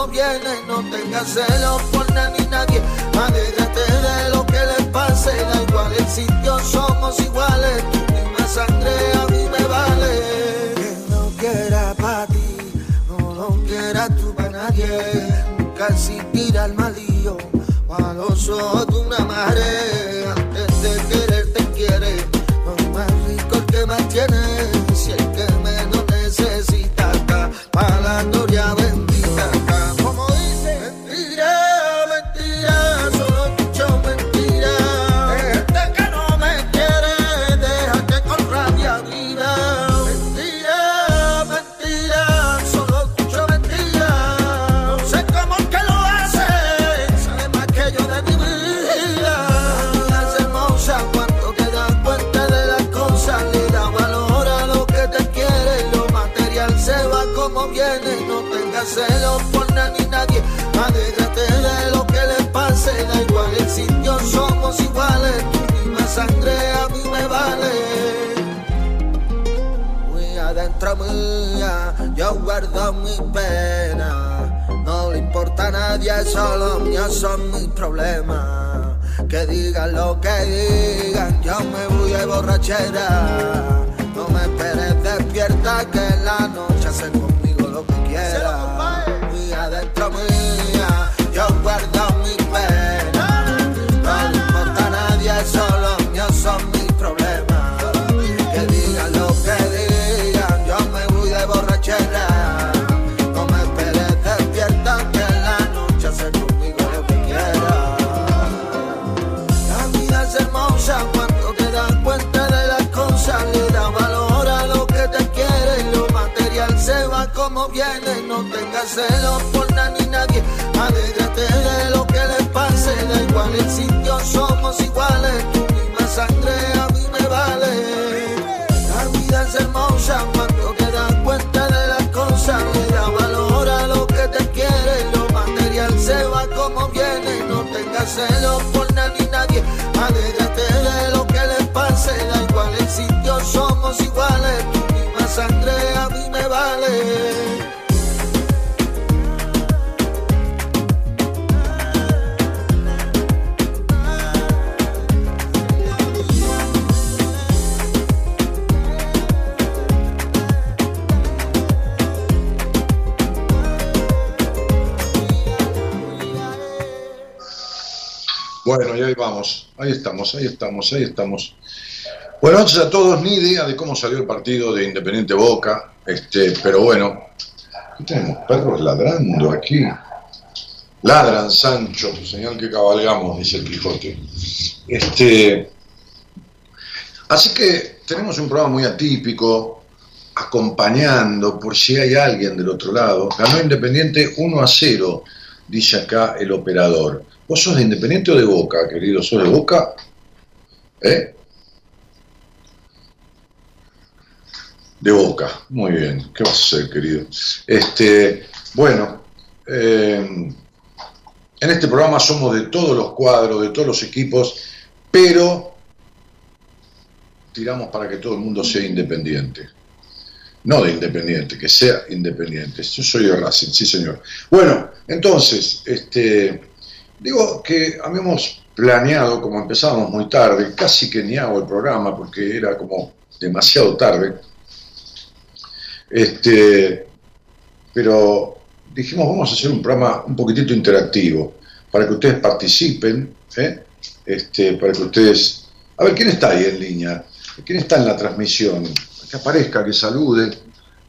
cómo viene, no tengas celos por nadie ni nadie. Alégrate de lo que le pase, da igual el sitio, somos iguales. Tu misma sangre a mí me vale. Que no quiera para ti, no lo quieras tú para nadie. Nunca existirá el malío, para los ojos de una madre. guardo mi pena. No le importa a nadie, solo míos son mis problemas. Que digan lo que digan, yo me voy de borrachera. No me esperes despierta que la noche se como viene, no tengas celos por nada ni nadie. Alégrate de lo que le pase, da igual el sitio, somos iguales. Tu misma sangre a mí me vale. La vida es hermosa cuando te das cuenta de las cosas. Le da valor a lo que te quiere, lo material se va como viene. No tengas celos por nada ni nadie. Alégrate de lo que le pase, da igual el sitio, somos iguales. Bueno, y ahí vamos, ahí estamos, ahí estamos, ahí estamos. Buenas noches a todos, ni idea de cómo salió el partido de Independiente Boca, este, pero bueno, tenemos perros ladrando aquí. Ladran, Sancho, señal que cabalgamos, dice el Quijote. Este, así que tenemos un programa muy atípico, acompañando, por si hay alguien del otro lado. Ganó Independiente 1 a 0, dice acá el operador. ¿Vos sos de Independiente o de Boca, querido? ¿Sos de Boca? ¿Eh? De Boca, muy bien. ¿Qué vas a hacer, querido? Este, bueno, eh, en este programa somos de todos los cuadros, de todos los equipos, pero tiramos para que todo el mundo sea independiente. No de independiente, que sea independiente. Yo soy de Racing, sí señor. Bueno, entonces, este, digo que habíamos planeado, como empezábamos muy tarde, casi que ni hago el programa porque era como demasiado tarde, este, pero dijimos vamos a hacer un programa un poquitito interactivo para que ustedes participen, ¿eh? este, para que ustedes... A ver, ¿quién está ahí en línea? ¿Quién está en la transmisión? Que aparezca, que salude.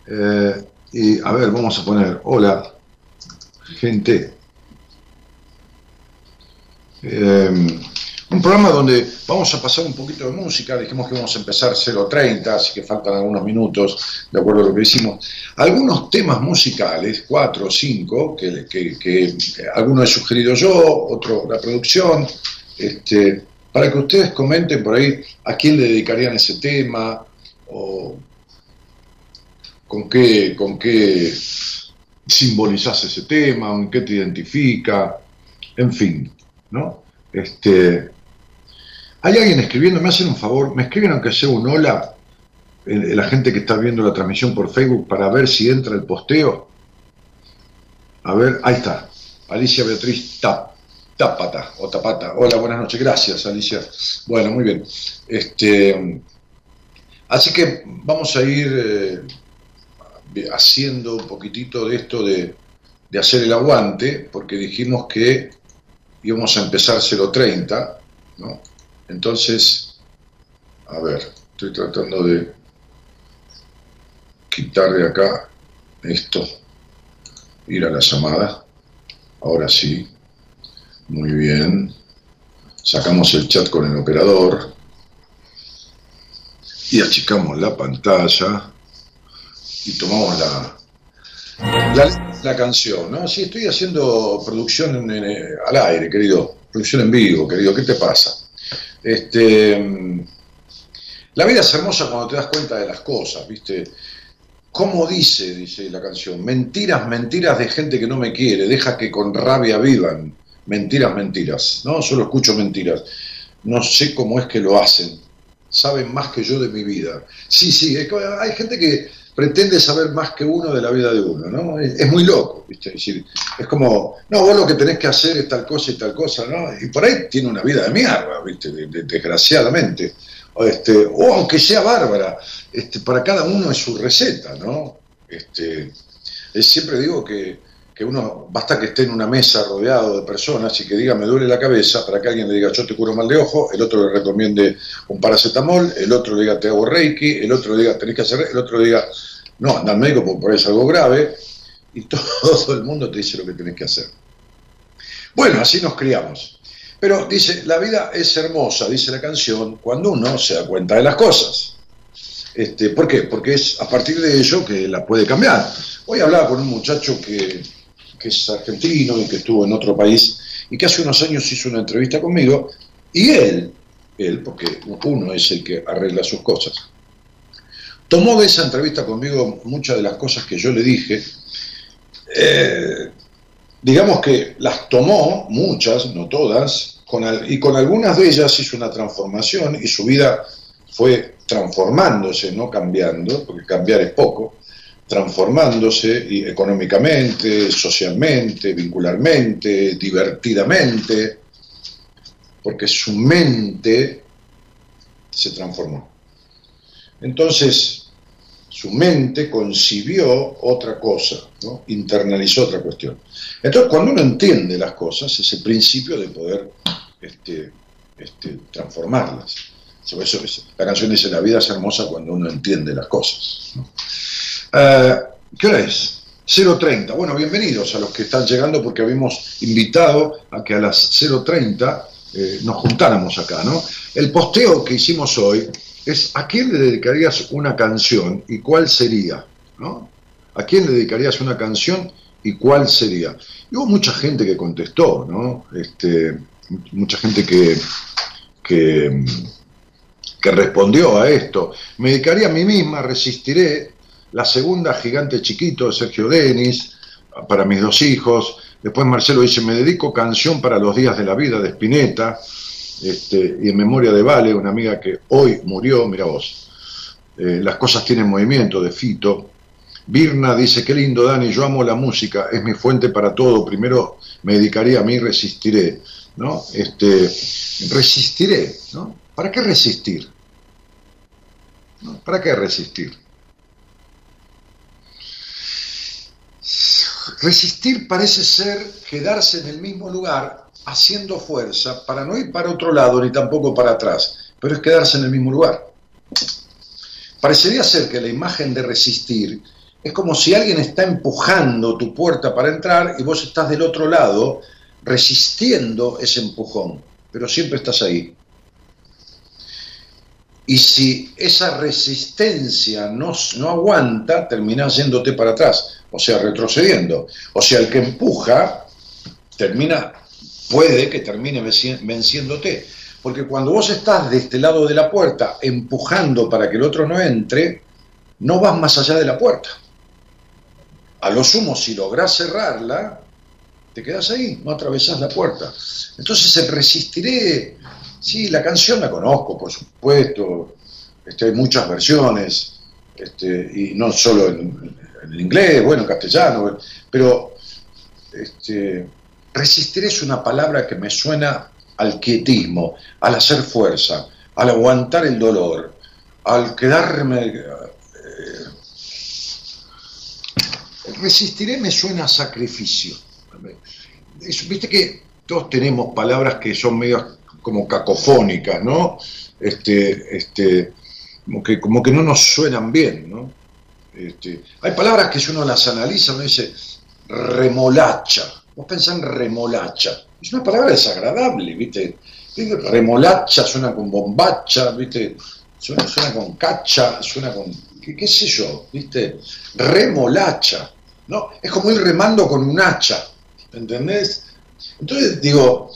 Eh, y a ver, vamos a poner, hola, gente. Eh, un programa donde vamos a pasar un poquito de música, dijimos que vamos a empezar 0.30, así que faltan algunos minutos, de acuerdo a lo que hicimos. Algunos temas musicales, cuatro o cinco, que, que, algunos he sugerido yo, otro la producción, este, para que ustedes comenten por ahí a quién le dedicarían ese tema, o con qué, con qué simbolizás ese tema, en qué te identifica, en fin, ¿no? Este, hay alguien escribiendo, me hacen un favor, me escriben aunque sea un hola, la gente que está viendo la transmisión por Facebook para ver si entra el posteo. A ver, ahí está. Alicia Beatriz Tap, Tapata o Tapata. Hola, buenas noches. Gracias, Alicia. Bueno, muy bien. Este, así que vamos a ir eh, haciendo un poquitito de esto de, de hacer el aguante, porque dijimos que íbamos a empezar 0.30, ¿no? Entonces, a ver, estoy tratando de quitar de acá esto, ir a la llamada. Ahora sí, muy bien. Sacamos el chat con el operador y achicamos la pantalla y tomamos la, la, canción. ¿no? Sí, estoy haciendo producción al aire, querido, producción en vivo, querido. ¿Qué te pasa? Este, la vida es hermosa cuando te das cuenta de las cosas, ¿viste? ¿Cómo dice, dice la canción? Mentiras, mentiras de gente que no me quiere, deja que con rabia vivan. Mentiras, mentiras. No, solo escucho mentiras. No sé cómo es que lo hacen. Saben más que yo de mi vida. Sí, sí, hay gente que pretende saber más que uno de la vida de uno, ¿no? Es, muy loco, ¿viste? Es decir, es como, no, vos lo que tenés que hacer es tal cosa y tal cosa, ¿no? Y por ahí tiene una vida de mierda, ¿viste? desgraciadamente. O, este, o aunque sea bárbara, este, para cada uno es su receta, ¿no? Este, siempre digo que que uno basta que esté en una mesa rodeado de personas y que diga me duele la cabeza para que alguien le diga yo te curo mal de ojo, el otro le recomiende un paracetamol, el otro le diga te hago reiki, el otro le diga tenés que hacer, el otro le diga no, anda al médico porque por ahí es algo grave y todo el mundo te dice lo que tenés que hacer. Bueno, así nos criamos. Pero dice, la vida es hermosa, dice la canción, cuando uno se da cuenta de las cosas. Este, ¿Por qué? Porque es a partir de ello que la puede cambiar. Hoy hablaba con un muchacho que que es argentino y que estuvo en otro país, y que hace unos años hizo una entrevista conmigo, y él, él, porque uno es el que arregla sus cosas, tomó de esa entrevista conmigo muchas de las cosas que yo le dije, eh, digamos que las tomó, muchas, no todas, y con algunas de ellas hizo una transformación y su vida fue transformándose, no cambiando, porque cambiar es poco, transformándose económicamente, socialmente, vincularmente, divertidamente, porque su mente se transformó. Entonces, su mente concibió otra cosa, ¿no? internalizó otra cuestión. Entonces, cuando uno entiende las cosas, es el principio de poder este, este, transformarlas. la canción dice, la vida es hermosa cuando uno entiende las cosas. Eh, ¿Qué hora es? 0.30. Bueno, bienvenidos a los que están llegando porque habíamos invitado a que a las 0.30 eh, nos juntáramos acá, ¿no? El posteo que hicimos hoy es ¿a quién le dedicarías una canción y cuál sería? ¿no? ¿A quién le dedicarías una canción y cuál sería? Y hubo mucha gente que contestó, ¿no? Este, mucha gente que, que, que respondió a esto. Me dedicaría a mí misma, resistiré, la segunda, Gigante Chiquito, de Sergio Denis, para mis dos hijos. Después Marcelo dice, me dedico canción para los días de la vida de Spinetta, este, y en memoria de Vale, una amiga que hoy murió, mira vos. Eh, las cosas tienen movimiento, de Fito. Birna dice, qué lindo Dani, yo amo la música, es mi fuente para todo, primero me dedicaría a mí, resistiré, ¿no? Este, resistiré, ¿no? ¿Para qué resistir? ¿Para qué resistir? Resistir parece ser quedarse en el mismo lugar haciendo fuerza para no ir para otro lado ni tampoco para atrás, pero es quedarse en el mismo lugar. Parecería ser que la imagen de resistir es como si alguien está empujando tu puerta para entrar y vos estás del otro lado resistiendo ese empujón, pero siempre estás ahí. Y si esa resistencia no, no aguanta, terminás yéndote para atrás, o sea, retrocediendo. O sea, el que empuja termina, puede que termine venciéndote. Porque cuando vos estás de este lado de la puerta empujando para que el otro no entre, no vas más allá de la puerta. A lo sumo, si lográs cerrarla, te quedas ahí, no atravesás la puerta. Entonces el resistiré, sí, la canción la conozco, por supuesto, este, hay muchas versiones, este, y no solo en, inglés, bueno, en castellano, pero este, resistir es una palabra que me suena al quietismo, al hacer fuerza, al aguantar el dolor, al quedarme... Eh, resistiré me suena a sacrificio. Viste que todos tenemos palabras que son medio como cacofónicas, ¿no? Este, este, como, que, como que no nos suenan bien, ¿no? Este, hay palabras que si uno las analiza, uno dice remolacha. Vos pensás en remolacha. Es una palabra desagradable, ¿viste? Remolacha suena con bombacha, ¿viste? Suena, con cacha, suena con. ¿qué, sé yo? ¿Viste? Remolacha. ¿no? Es como ir remando con un hacha. ¿Entendés? Entonces digo,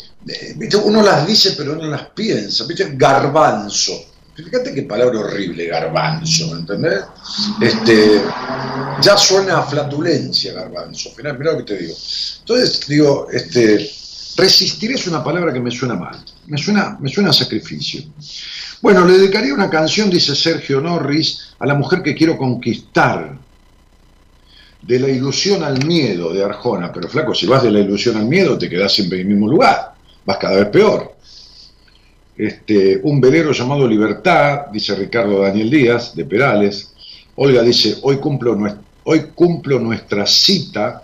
¿viste? uno las dice pero no las piensa. ¿Viste? Garbanzo Fíjate qué palabra horrible, garbanzo, ¿entendés? Este, ya suena a flatulencia, garbanzo. Mirá, lo que te digo. Entonces, digo, este, resistir es una palabra que me suena mal. Me suena, me suena a sacrificio. Bueno, le dedicaría una canción, dice Sergio Norris, a la mujer que quiero conquistar. De la ilusión al miedo de Arjona. Pero flaco, si vas de la ilusión al miedo, te quedás siempre en el mismo lugar. Vas cada vez peor. Este, un velero llamado Libertad, dice Ricardo Daniel Díaz, de Perales. Olga dice, hoy cumplo, hoy cumplo nuestra cita.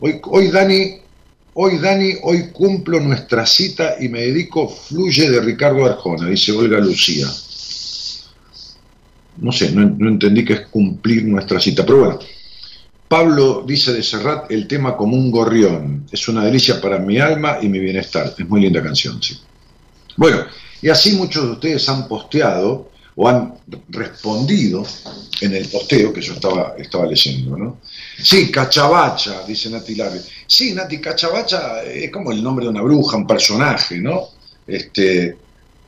Hoy, hoy, Dani, hoy Dani, hoy cumplo nuestra cita y me dedico Fluye de Ricardo Arjona, dice Olga Lucía. No sé, no, no entendí qué es cumplir nuestra cita, pero bueno. Pablo dice de Serrat el tema como un gorrión. Es una delicia para mi alma y mi bienestar. Es muy linda canción, sí. Bueno, y así muchos de ustedes han posteado o han respondido en el posteo que yo estaba, leyendo, ¿no? Sí, Cachabacha, dice Nati Larry. Sí, Nati, Cachabacha es como el nombre de una bruja, un personaje, ¿no? Este,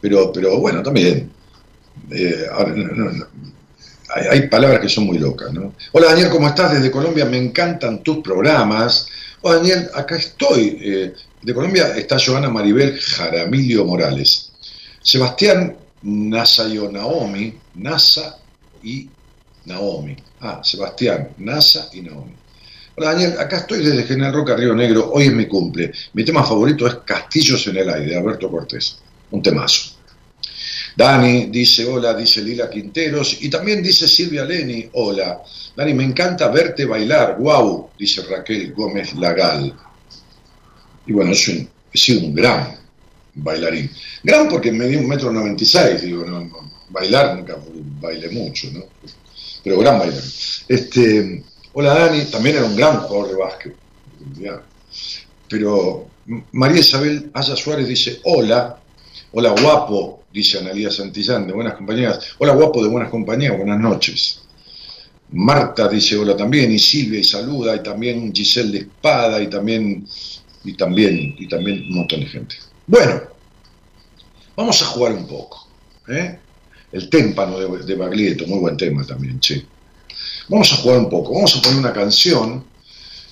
pero, pero bueno, también. Eh, hay, palabras que son muy locas, ¿no? Hola Daniel, ¿cómo estás? Desde Colombia me encantan tus programas. Hola Daniel, acá estoy. Eh, de Colombia está Joana Maribel Jaramilio Morales. Sebastián Nasa y Naomi, Nasa y Naomi. Ah, Sebastián, Nasa y Naomi. Hola Daniel, acá estoy desde General Roca, Río Negro. Hoy es mi cumple. Mi tema favorito es Castillos en el aire, de Alberto Cortés. Un temazo. Dani dice hola, dice Lila Quinteros. Y también dice Silvia Leni, hola. Dani, me encanta verte bailar. Wow, dice Raquel Gómez Lagal. Y bueno, es un, he sido un gran bailarín. Gran porque me di un metro noventa y seis, digo, no, bailar nunca bailé mucho, ¿no? Pero gran bailarín. Este, hola Dani, también era un gran jugador de básquet. Pero María Isabel Aya Suárez dice, hola, hola guapo, dice Analía Santillán, de Buenas Compañías. Hola guapo de Buenas Compañías, buenas noches. Marta dice hola también, y Silvia y saluda, y también Giselle de Espada, y también y también, y también un montón de gente. Bueno, vamos a jugar un poco. ¿eh? El témpano de, de, Baglietto, muy buen tema también, che. Vamos a jugar un poco, vamos a poner una canción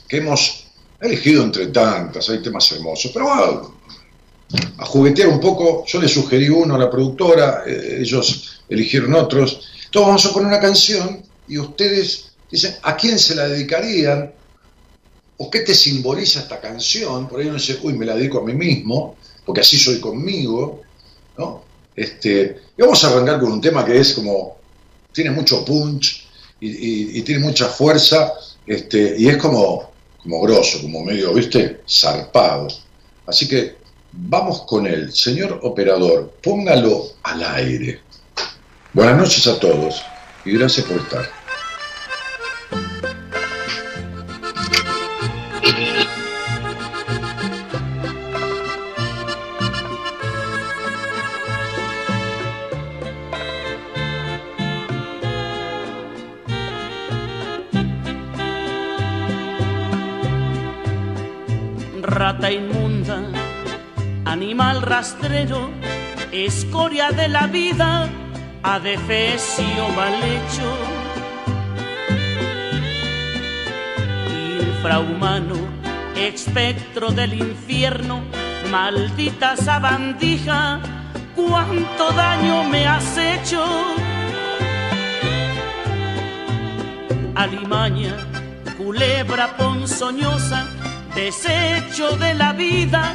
que hemos He elegido entre tantas, hay temas hermosos, pero bueno, a juguetear un poco, yo le sugerí uno a la productora, eh, ellos eligieron otros, entonces vamos a poner una canción y ustedes dicen, ¿a quién se la dedicarían? ¿O qué te simboliza esta canción? Por ahí uno dice, uy, me la dedico a mí mismo, porque así soy conmigo, ¿no? Este, y vamos a arrancar con un tema que es como, tiene mucho punch y, tiene mucha fuerza, este, y es como, como grosso, como medio, ¿viste? Zarpado. Así que Vamos con él. Señor operador, póngalo al aire. Buenas noches a todos y gracias por estar. Rata animal rastrero, escoria de la vida, adefesio mal hecho. Infrahumano, espectro del infierno, maldita sabandija, cuánto daño me has hecho. Alimaña, culebra ponzoñosa, desecho de la vida,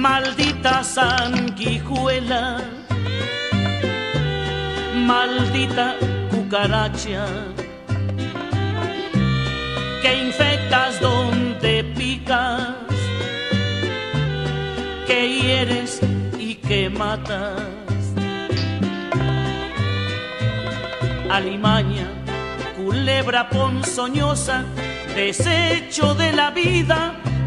maldita sanguijuela, maldita cucaracha, que infectas donde picas, que hieres y que matas. Alimaña, culebra ponzoñosa, desecho de la vida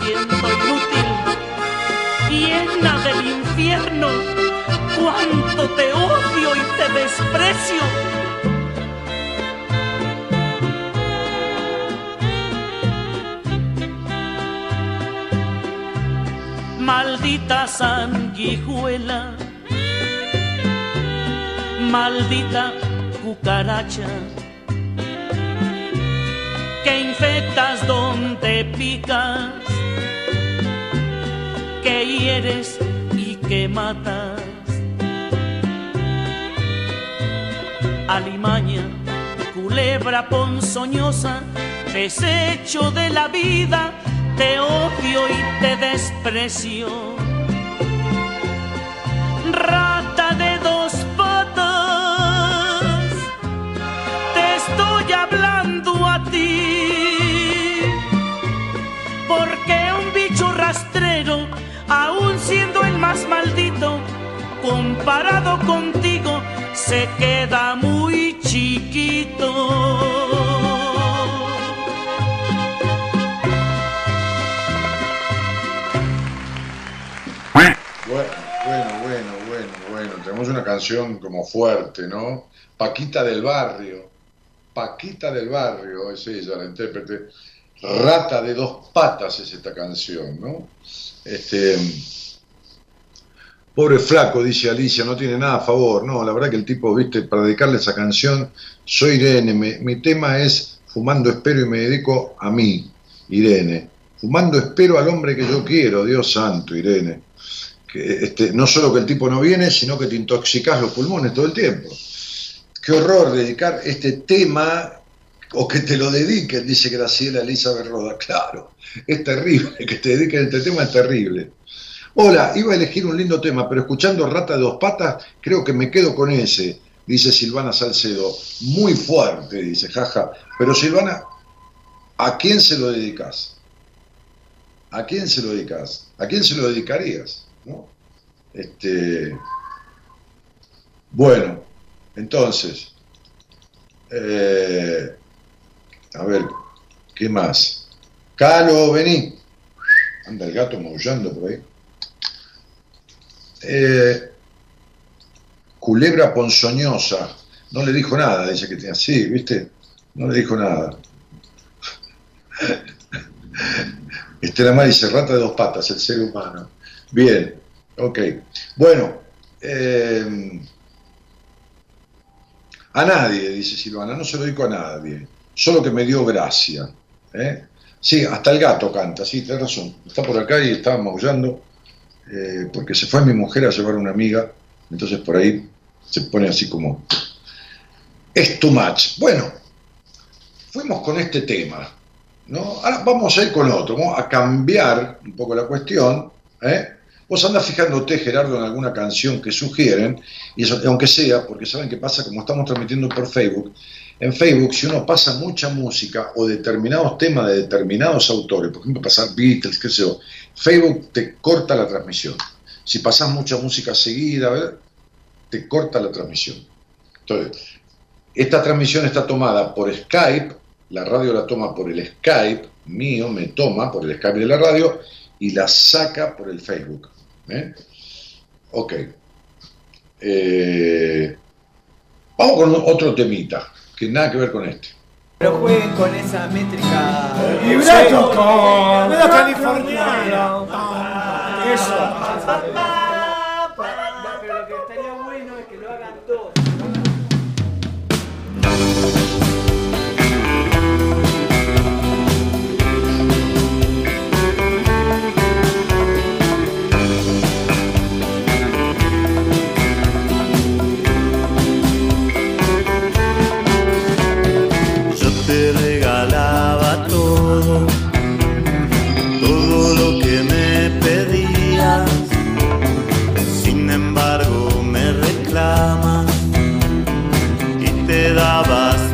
Oyendo inútil, llena del infierno, cuánto te odio y te desprecio. Maldita sanguijuela, maldita cucaracha que infectas donde picas, que hieres y que matas. Alimaña, culebra ponzoñosa, desecho de la vida, te odio y te desprecio. Contigo, se queda muy chiquito. Bueno, bueno, bueno, bueno, bueno. Tenemos una canción como fuerte, ¿no? Paquita del barrio. Paquita del barrio es ella, la intérprete. Rata de dos patas es esta canción, ¿no? Este, pobre flaco, dice Alicia, no tiene nada a favor. No, la verdad que el tipo, viste, para dedicarle esa canción, soy Irene, mi tema es Fumando espero y me dedico a mí, Irene. Fumando espero al hombre que yo quiero, Dios santo, Irene. Que, este, no solo que el tipo no viene, sino que te intoxicas los pulmones todo el tiempo. Qué horror dedicar este tema o que te lo dediquen, dice Graciela Elizabeth Roda. Claro, es terrible, que te dediquen este tema es terrible. Hola, iba a elegir un lindo tema, pero escuchando Rata de dos patas, creo que me quedo con ese, dice Silvana Salcedo. Muy fuerte, dice, jaja. Pero Silvana, ¿a quién se lo dedicas? ¿A quién se lo dedicas? ¿A quién se lo dedicarías? Este, bueno, entonces, eh, a ver, ¿qué más? Calo, vení. Anda el gato maullando por ahí. Eh, culebra ponzoñosa. No le dijo nada, dice que tenía. Sí, ¿viste? No le dijo nada. Estela Mar dice, rata de dos patas, el ser humano. Bien, ok. Bueno, eh, a nadie, dice Silvana, no se lo digo a nadie, solo que me dio gracia. ¿eh? Sí, hasta el gato canta, sí, tienes razón. Está por acá y estaba maullando, eh, porque se fue mi mujer a llevar a una amiga, entonces por ahí se pone así como, es too much. Bueno, fuimos con este tema, ¿no? Ahora vamos a ir con otro, vamos a cambiar un poco la cuestión, ¿eh? Vos andas fijándote, Gerardo, en alguna canción que sugieren, y aunque sea, porque saben qué pasa, como estamos transmitiendo por Facebook, en Facebook, si uno pasa mucha música o determinados temas de determinados autores, por ejemplo, pasar Beatles, qué sé yo, Facebook te corta la transmisión. Si pasas mucha música seguida, te corta la transmisión. Entonces, esta transmisión está tomada por Skype, la radio la toma por el Skype mío, me toma por el Skype de la radio y la saca por el Facebook. ¿Eh? Ok. Eh, vamos con otro temita, que nada que ver con este. Pero jueguen con esa métrica. Vibrato con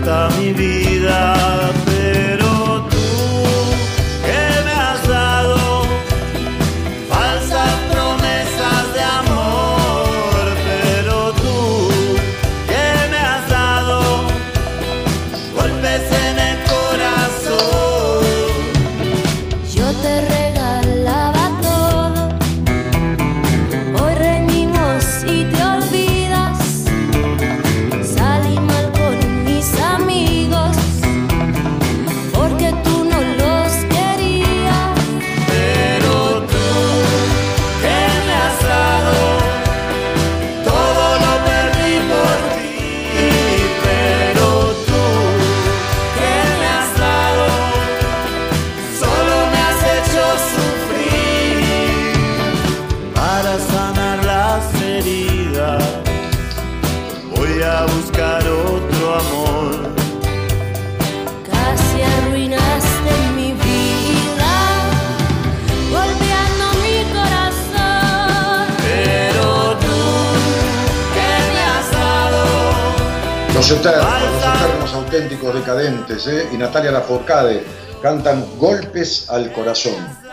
la californiana. Eso. Los eternos, auténticos decadentes, ¿eh? y Natalia Lafourcade cantan Golpes al Corazón.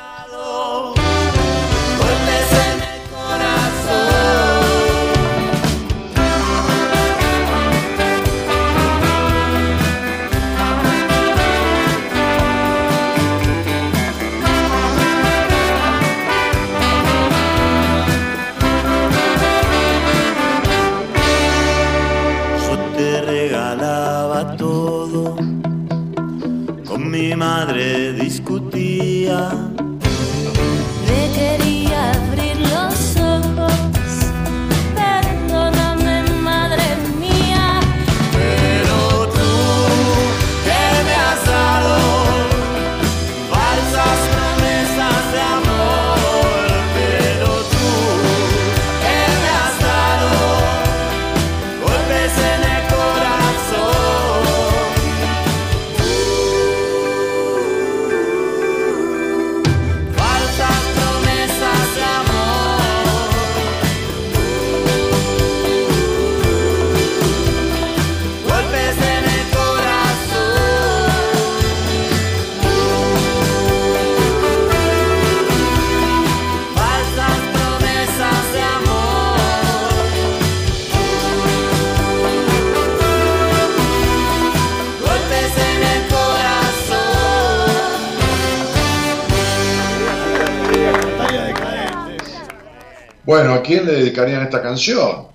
Quién le dedicarían esta canción?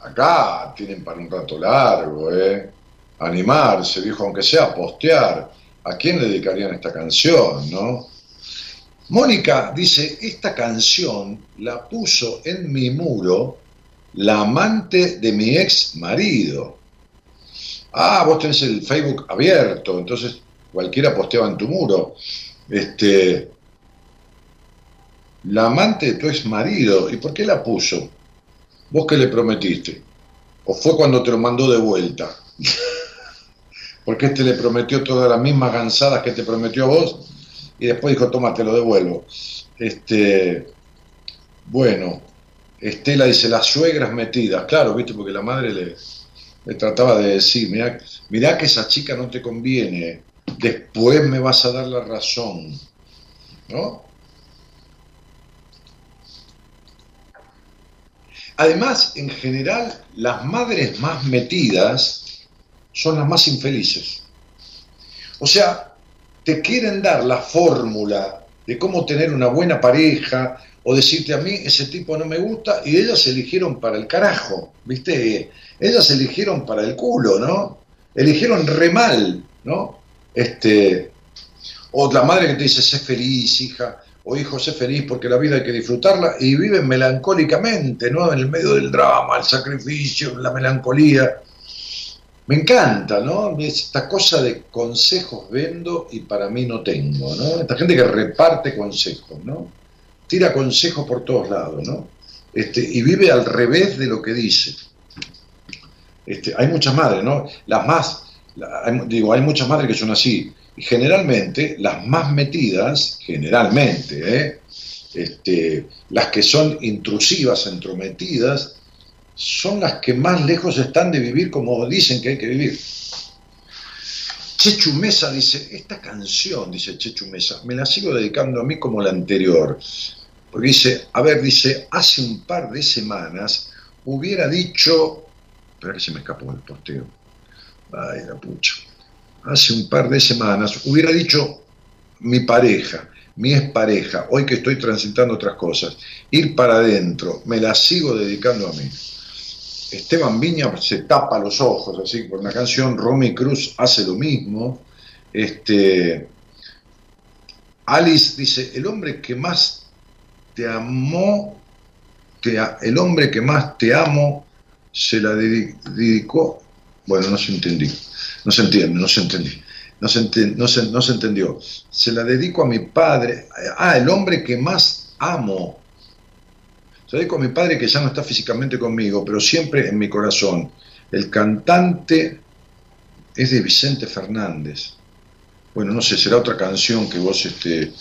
Acá tienen para un rato largo, ¿eh? Animarse, viejo, aunque sea postear. ¿A quién le dedicarían esta canción, no? Mónica dice, esta canción la puso en mi muro la amante de mi ex marido. Ah, vos tenés el Facebook abierto, entonces cualquiera posteaba en tu muro. Este, la amante de tu ex marido, ¿y por qué la puso? ¿Vos qué le prometiste? ¿O fue cuando te lo mandó de vuelta? Porque este le prometió todas las mismas gansadas que te prometió a vos y después dijo, toma, te lo devuelvo. Este, bueno, Estela dice, las suegras metidas, claro, viste, porque la madre le, le trataba de decir, mirá, mirá que esa chica no te conviene, después me vas a dar la razón, ¿no? Además, en general, las madres más metidas son las más infelices. O sea, te quieren dar la fórmula de cómo tener una buena pareja o decirte a mí ese tipo no me gusta y ellas eligieron para el carajo, ¿viste? Ellas eligieron para el culo, ¿no? Eligieron re mal, ¿no? Este, o la madre que te dice, sé feliz, hija, o hijo, sé feliz porque la vida hay que disfrutarla, y viven melancólicamente, ¿no? En el medio del drama, el sacrificio, la melancolía. Me encanta, ¿no? Esta cosa de consejos vendo y para mí no tengo, ¿no? Esta gente que reparte consejos, ¿no? Tira consejos por todos lados, ¿no? Este, y vive al revés de lo que dice. Este, hay muchas madres, ¿no? Las más, digo, hay muchas madres que son así. Y generalmente, las más metidas, generalmente, ¿eh? este, las que son intrusivas, entrometidas, son las que más lejos están de vivir como dicen que hay que vivir. Chechu Mesa dice, esta canción, dice Chechu Mesa, me la sigo dedicando a mí como la anterior. Porque dice, a ver, dice, hace un par de semanas hubiera dicho, espera que se me escapó el posteo. Ay, la pucha hace un par de semanas, hubiera dicho mi pareja, mi expareja, hoy que estoy transitando otras cosas, ir para adentro, me la sigo dedicando a mí. Esteban Viña se tapa los ojos así con una canción, Romy Cruz hace lo mismo. Este, Alice dice, el hombre que más te amó, te, el hombre que más te amo, se la dedicó, bueno, no se entendí no se entiende, no se entendió. No se, no, se, no se entendió. Se la dedico a mi padre. Ah, el hombre que más amo. Se la dedico a mi padre que ya no está físicamente conmigo, pero siempre en mi corazón. El cantante es de Vicente Fernández. Bueno, no sé, será otra canción que vos este,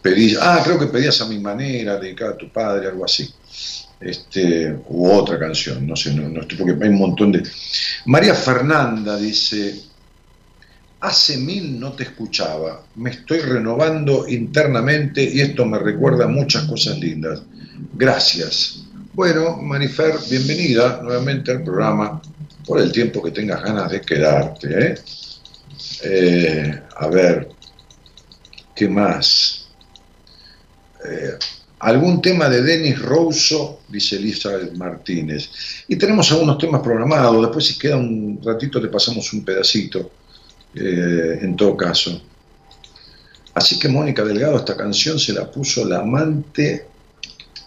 pedís. Ah, creo que pedías a mi manera, dedicada a tu padre, algo así este, u otra canción, no sé, no, estoy porque hay un montón de... María Fernanda dice, hace mil no te escuchaba, me estoy renovando internamente y esto me recuerda muchas cosas lindas. Gracias. Bueno, Marifer, bienvenida nuevamente al programa por el tiempo que tengas ganas de quedarte. ¿eh? Eh, a ver, ¿qué más? Eh, algún tema de Denis Rouso, dice Elizabeth Martínez. Y tenemos algunos temas programados, después si queda un ratito le pasamos un pedacito, eh, en todo caso. Así que Mónica Delgado esta canción se la puso la amante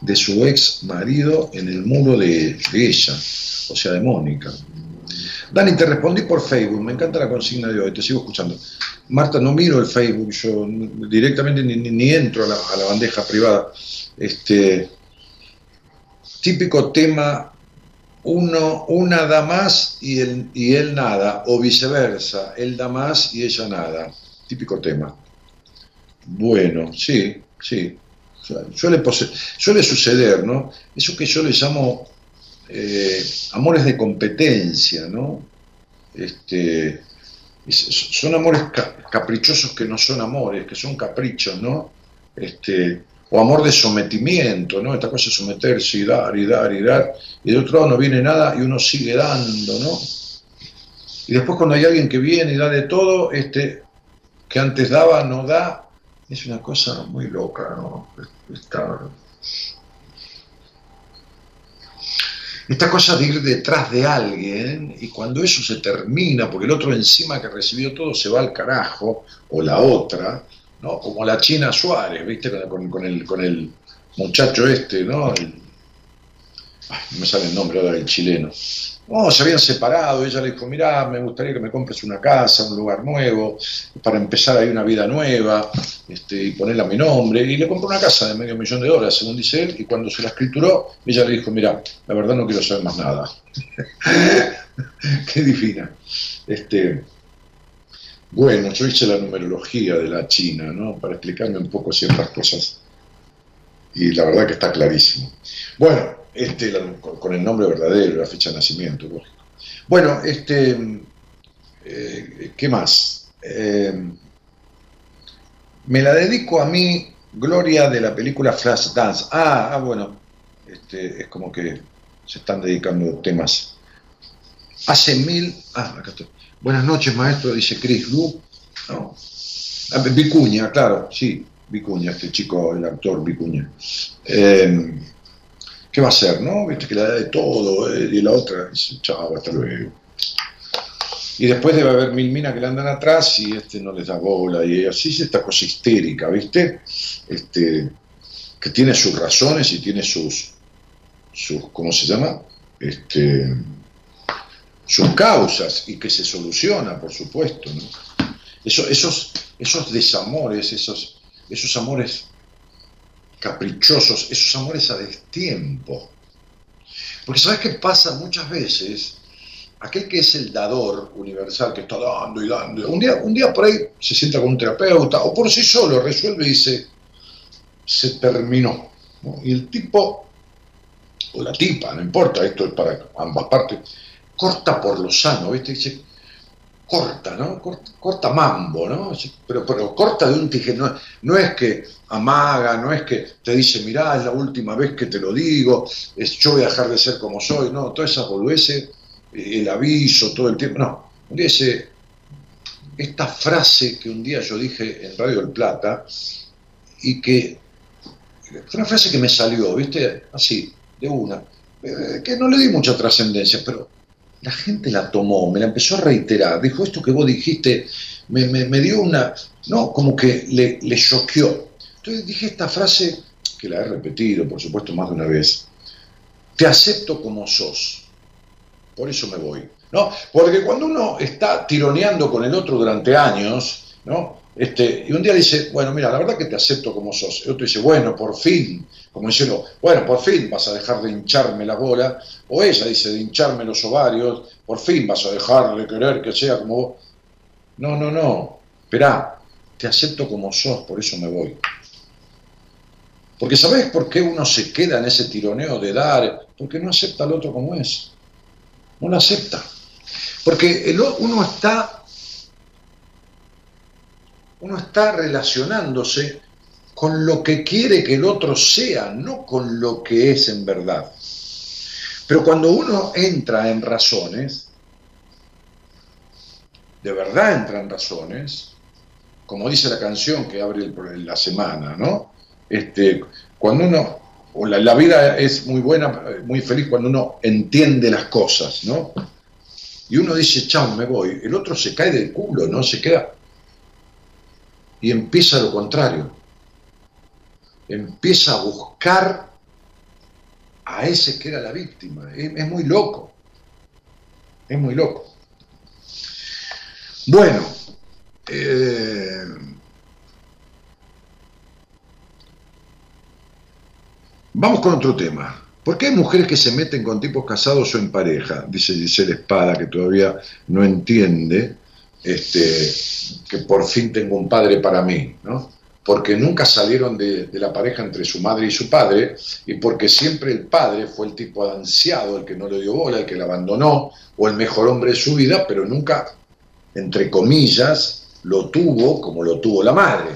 de su ex marido en el muro de, de ella, o sea, de Mónica. Dani, te respondí por Facebook, me encanta la consigna de hoy, te sigo escuchando. Marta, no miro el Facebook, yo directamente ni, entro a la, bandeja privada. Este, típico tema, uno, una da más y él, y él nada, o viceversa, él da más y ella nada. Típico tema. Bueno, sí, sí. Suele, suele suceder, ¿no? Eso que yo le llamo eh, amores de competencia, ¿no? Este, son amores caprichosos que no son amores, que son caprichos, ¿no? Este, o amor de sometimiento, ¿no? Esta cosa de someterse y dar y dar y dar, y de otro lado no viene nada y uno sigue dando, ¿no? Y después cuando hay alguien que viene y da de todo, este, que antes daba, no da, es una cosa muy loca, ¿no? Está, esta cosa de ir detrás de alguien y cuando eso se termina, porque el otro encima que recibió todo se va al carajo, o la otra, ¿no? Como la China Suárez, ¿viste? Con, el, con el muchacho este, ¿no? no me sale el nombre ahora del chileno. No, se habían separado, ella le dijo, mirá, me gustaría que me compres una casa, un lugar nuevo, para empezar ahí una vida nueva, este, y ponerla a mi nombre, y le compró una casa de medio millón de dólares, según dice él, y cuando se la escrituró, ella le dijo, mirá, la verdad no quiero saber más nada. Qué divina. Este, bueno, yo hice la numerología de la China, ¿no? Para explicarme un poco ciertas cosas. Y la verdad que está clarísimo. Bueno, este, con el nombre verdadero, la fecha de nacimiento, lógico. Bueno, este, eh, ¿qué más? Eh, me la dedico a mí, Gloria, de la película Flash Dance. Ah, ah bueno, este, es como que se están dedicando temas. Hace mil... Ah, acá estoy. Buenas noches, maestro, dice Chris Lu. No. Ah, Vicuña, claro, sí, Vicuña, este chico, el actor Vicuña. Eh, ¿qué va a hacer, no? Viste que la da de todo, eh, y la otra dice, chao, hasta luego. Y después debe haber mil minas que le andan atrás y este no les da bola, y así es esta cosa histérica, ¿viste? Este, que tiene sus razones y tiene sus, sus ¿cómo se llama? Este, sus causas y que se soluciona, por supuesto, esos, esos desamores, esos, esos amores caprichosos, esos amores a destiempo. Porque ¿sabes qué pasa muchas veces? Aquel que es el dador universal, que está dando y dando, un día, un día por ahí se sienta con un terapeuta o por sí solo resuelve y dice, se terminó. Y el tipo, o la tipa, no importa, esto es para ambas partes, corta por lo sano, ¿viste? Dice, corta, ¿no? Corta, mambo, ¿no? Pero, pero corta de un tije, no, es que amaga, no es que te dice, mirá, es la última vez que te lo digo, es, yo voy a dejar de ser como soy, no, toda esa boludez, el aviso, todo el tiempo, no. Un día esta frase que un día yo dije en Radio del Plata, y que fue una frase que me salió, ¿viste? Así, de una, eh, que no le di mucha trascendencia, pero la gente la tomó, me la empezó a reiterar, dijo esto que vos dijiste, me, dio una, no, como que le, le choqueó. Entonces dije esta frase, que la he repetido, por supuesto, más de una vez, te acepto como sos, por eso me voy. ¿no? Porque cuando uno está tironeando con el otro durante años, ¿no? Este, y un día dice, bueno, mira, la verdad que te acepto como sos. Y otro dice, bueno, por fin, como diciendo, bueno, por fin vas a dejar de hincharme la bola. O ella dice, de hincharme los ovarios, por fin vas a dejar de querer que sea como vos. No, no, no, esperá, te acepto como sos, por eso me voy. Porque ¿sabés por qué uno se queda en ese tironeo de dar? Porque no acepta al otro como es. No lo acepta. Porque el, uno está uno está relacionándose con lo que quiere que el otro sea, no con lo que es en verdad. Pero cuando uno entra en razones, de verdad entra en razones, como dice la canción que abre la semana, ¿no? Este, cuando uno, o la, la, vida es muy buena, muy feliz cuando uno entiende las cosas, ¿no? Y uno dice, chao, me voy. El otro se cae del culo, ¿no? Se queda y empieza lo contrario. Empieza a buscar a ese que era la víctima. Es, muy loco. Es muy loco. Bueno, eh, vamos con otro tema. ¿Por qué hay mujeres que se meten con tipos casados o en pareja? Dice Giselle Espada, que todavía no entiende este, que por fin tengo un padre para mí, ¿no? porque nunca salieron de, la pareja entre su madre y su padre, y porque siempre el padre fue el tipo ansiado, el que no le dio bola, el que la abandonó, o el mejor hombre de su vida, pero nunca, entre comillas, lo tuvo como lo tuvo la madre,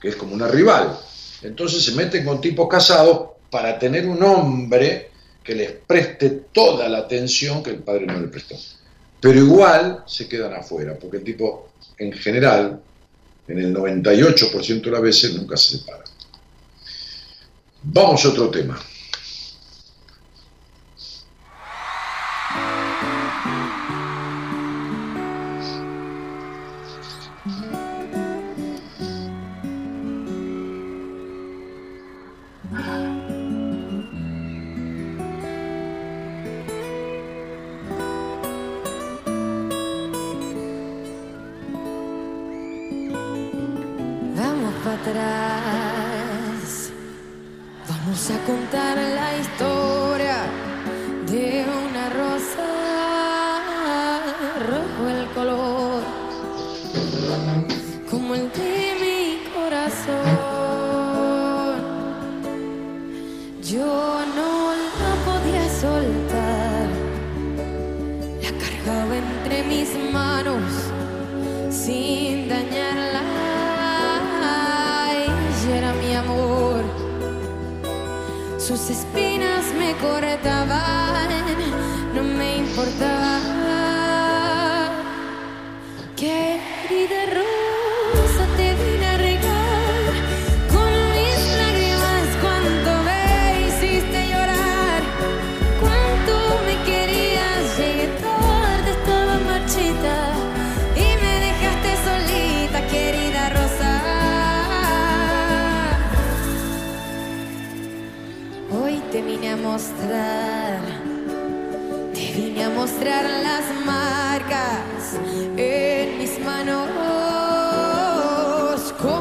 que es como una rival. Entonces se meten con tipos casados para tener un hombre que les preste toda la atención que el padre no le prestó pero igual se quedan afuera, porque el tipo, en general, en el 98% de las veces, nunca se separa. Vamos a otro tema.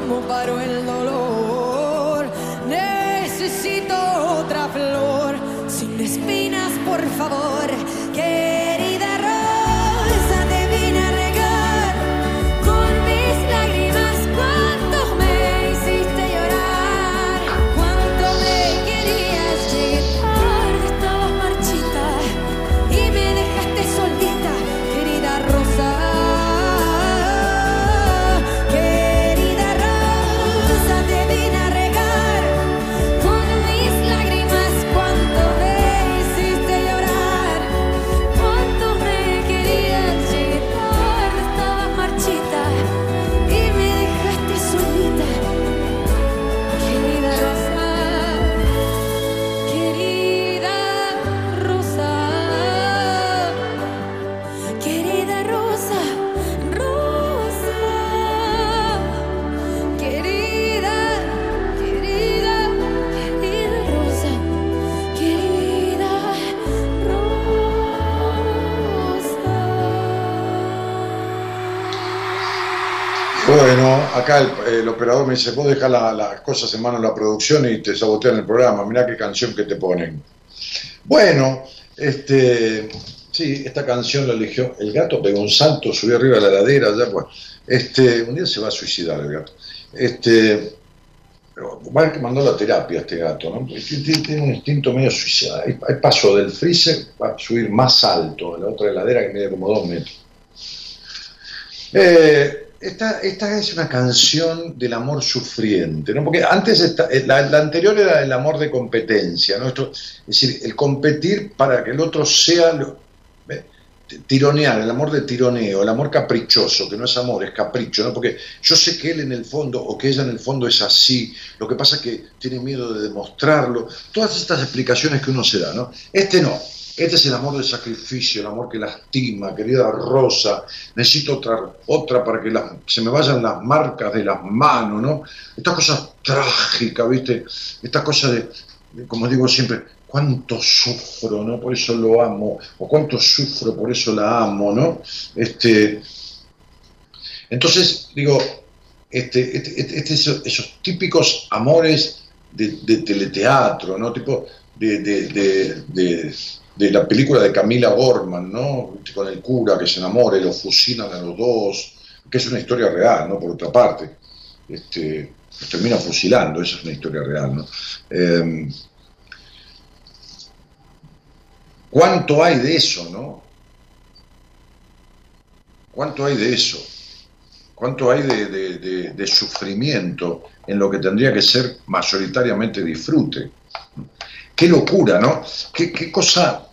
Como paró el dolor. Necesito otra flor sin espinas, por favor, acá el, operador me dice, vos dejás la- las cosas en manos de la producción y te sabotean el programa, mirá qué canción que te ponen. Bueno, este, sí, esta canción la eligió, el gato pegó un salto, subió arriba de la ladera, ya pues, este, un día se va a suicidar el gato. Este, que mandó la terapia este gato, ¿no? Tiene, un instinto medio suicida. El paso del freezer va a subir más alto, la otra heladera que mide como dos metros. Eh, esta, esta es una canción del amor sufriente, ¿no? Porque antes esta- eh, la, anterior era el amor de competencia, ¿no? Esto, es decir, el competir para que el otro sea lo- tironear, el amor de tironeo, el amor caprichoso, que no es amor, es capricho, ¿no? Porque yo sé que él en el fondo o que ella en el fondo es así, lo que pasa es que tiene miedo de demostrarlo, todas estas explicaciones que uno se da, ¿no? Este no, este es el amor del sacrificio, el amor que lastima, querida Rosa, necesito otra, otra para que las- se me vayan las marcas de las manos, ¿no? Estas cosas trágicas, ¿viste? Estas cosas de, como digo siempre, cuánto sufro, ¿no? Por eso lo amo, o cuánto sufro, por eso la amo, ¿no? Este, entonces, digo, este, este, este- este- esos, típicos amores de, de teleteatro, ¿no? Tipo de, de- de- la película de Camila Gorman, ¿no? Con el cura que se enamora y lo fusilan a los dos, que es una historia real, ¿no? Por otra parte. Este, los termina fusilando, esa es una historia real, ¿no? Eh, ¿Cuánto hay de eso, no? ¿Cuánto hay de eso? ¿Cuánto hay de, sufrimiento en lo que tendría que ser mayoritariamente disfrute? Qué locura, ¿no? Qué cosa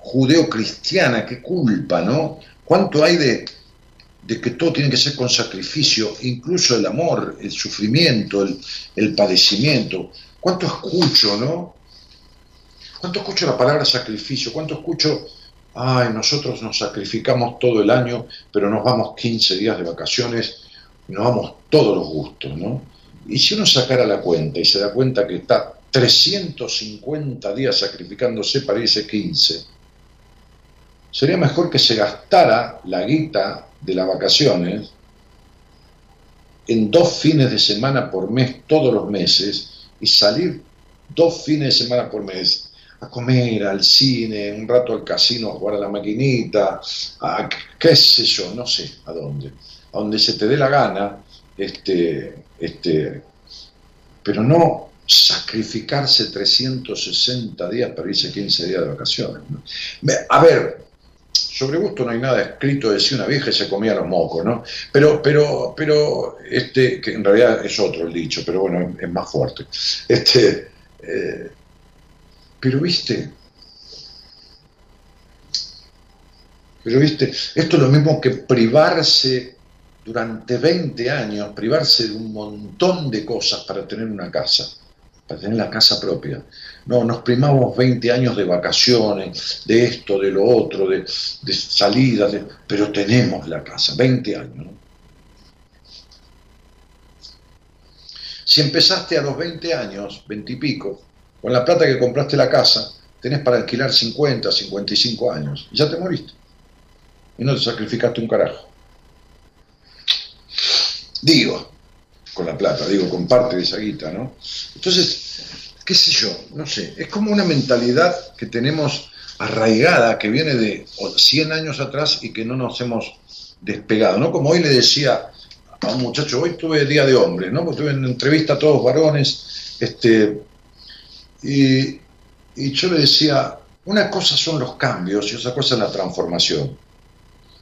judeocristiana, qué culpa, ¿no? ¿Cuánto hay de, de que todo tiene que ser con sacrificio, incluso el amor, el sufrimiento, el, el padecimiento? ¿Cuánto escucho, no? ¿Cuánto escucho la palabra sacrificio? ¿Cuánto escucho, ay, nosotros nos sacrificamos todo el año, pero nos vamos 15 días de vacaciones nos vamos todos los gustos, ¿no? Y si uno sacara la cuenta y se da cuenta que está 350 días sacrificándose para irse 15, sería mejor que se gastara la guita de las vacaciones en dos fines de semana por mes todos los meses y salir dos fines de semana por mes a comer, al cine, un rato al casino a jugar a la maquinita, a qué sé yo, no sé a dónde, a donde se te dé la gana, este, este, pero no sacrificarse 360 días para irse 15 días de vacaciones. A ver, sobre gusto no hay nada escrito, decía una vieja se comía los mocos, ¿no? Pero, pero, pero, este, que en realidad es otro el dicho, pero bueno, es, más fuerte. Este, eh, pero viste, pero viste, esto es lo mismo que privarse durante 20 años, privarse de un montón de cosas para tener una casa para tener la casa propia. No, nos primamos 20 años de vacaciones, de esto, de lo otro, de, salidas, pero tenemos la casa, 20 años. Si empezaste a los 20 años, 20 y pico, con la plata que compraste la casa, tenés para alquilar 50, 55 años, y ya te moriste. Y no te sacrificaste un carajo. Digo, con la plata, digo, con parte de esa guita, ¿no? Entonces, qué sé yo, no sé, es como una mentalidad que tenemos arraigada, que viene de 100 años atrás y que no nos hemos despegado, ¿no? Como hoy le decía a un muchacho, hoy tuve Día de Hombre, ¿no? Porque tuve en entrevista a todos varones, este, y, yo le decía, una cosa son los cambios y otra cosa es la transformación,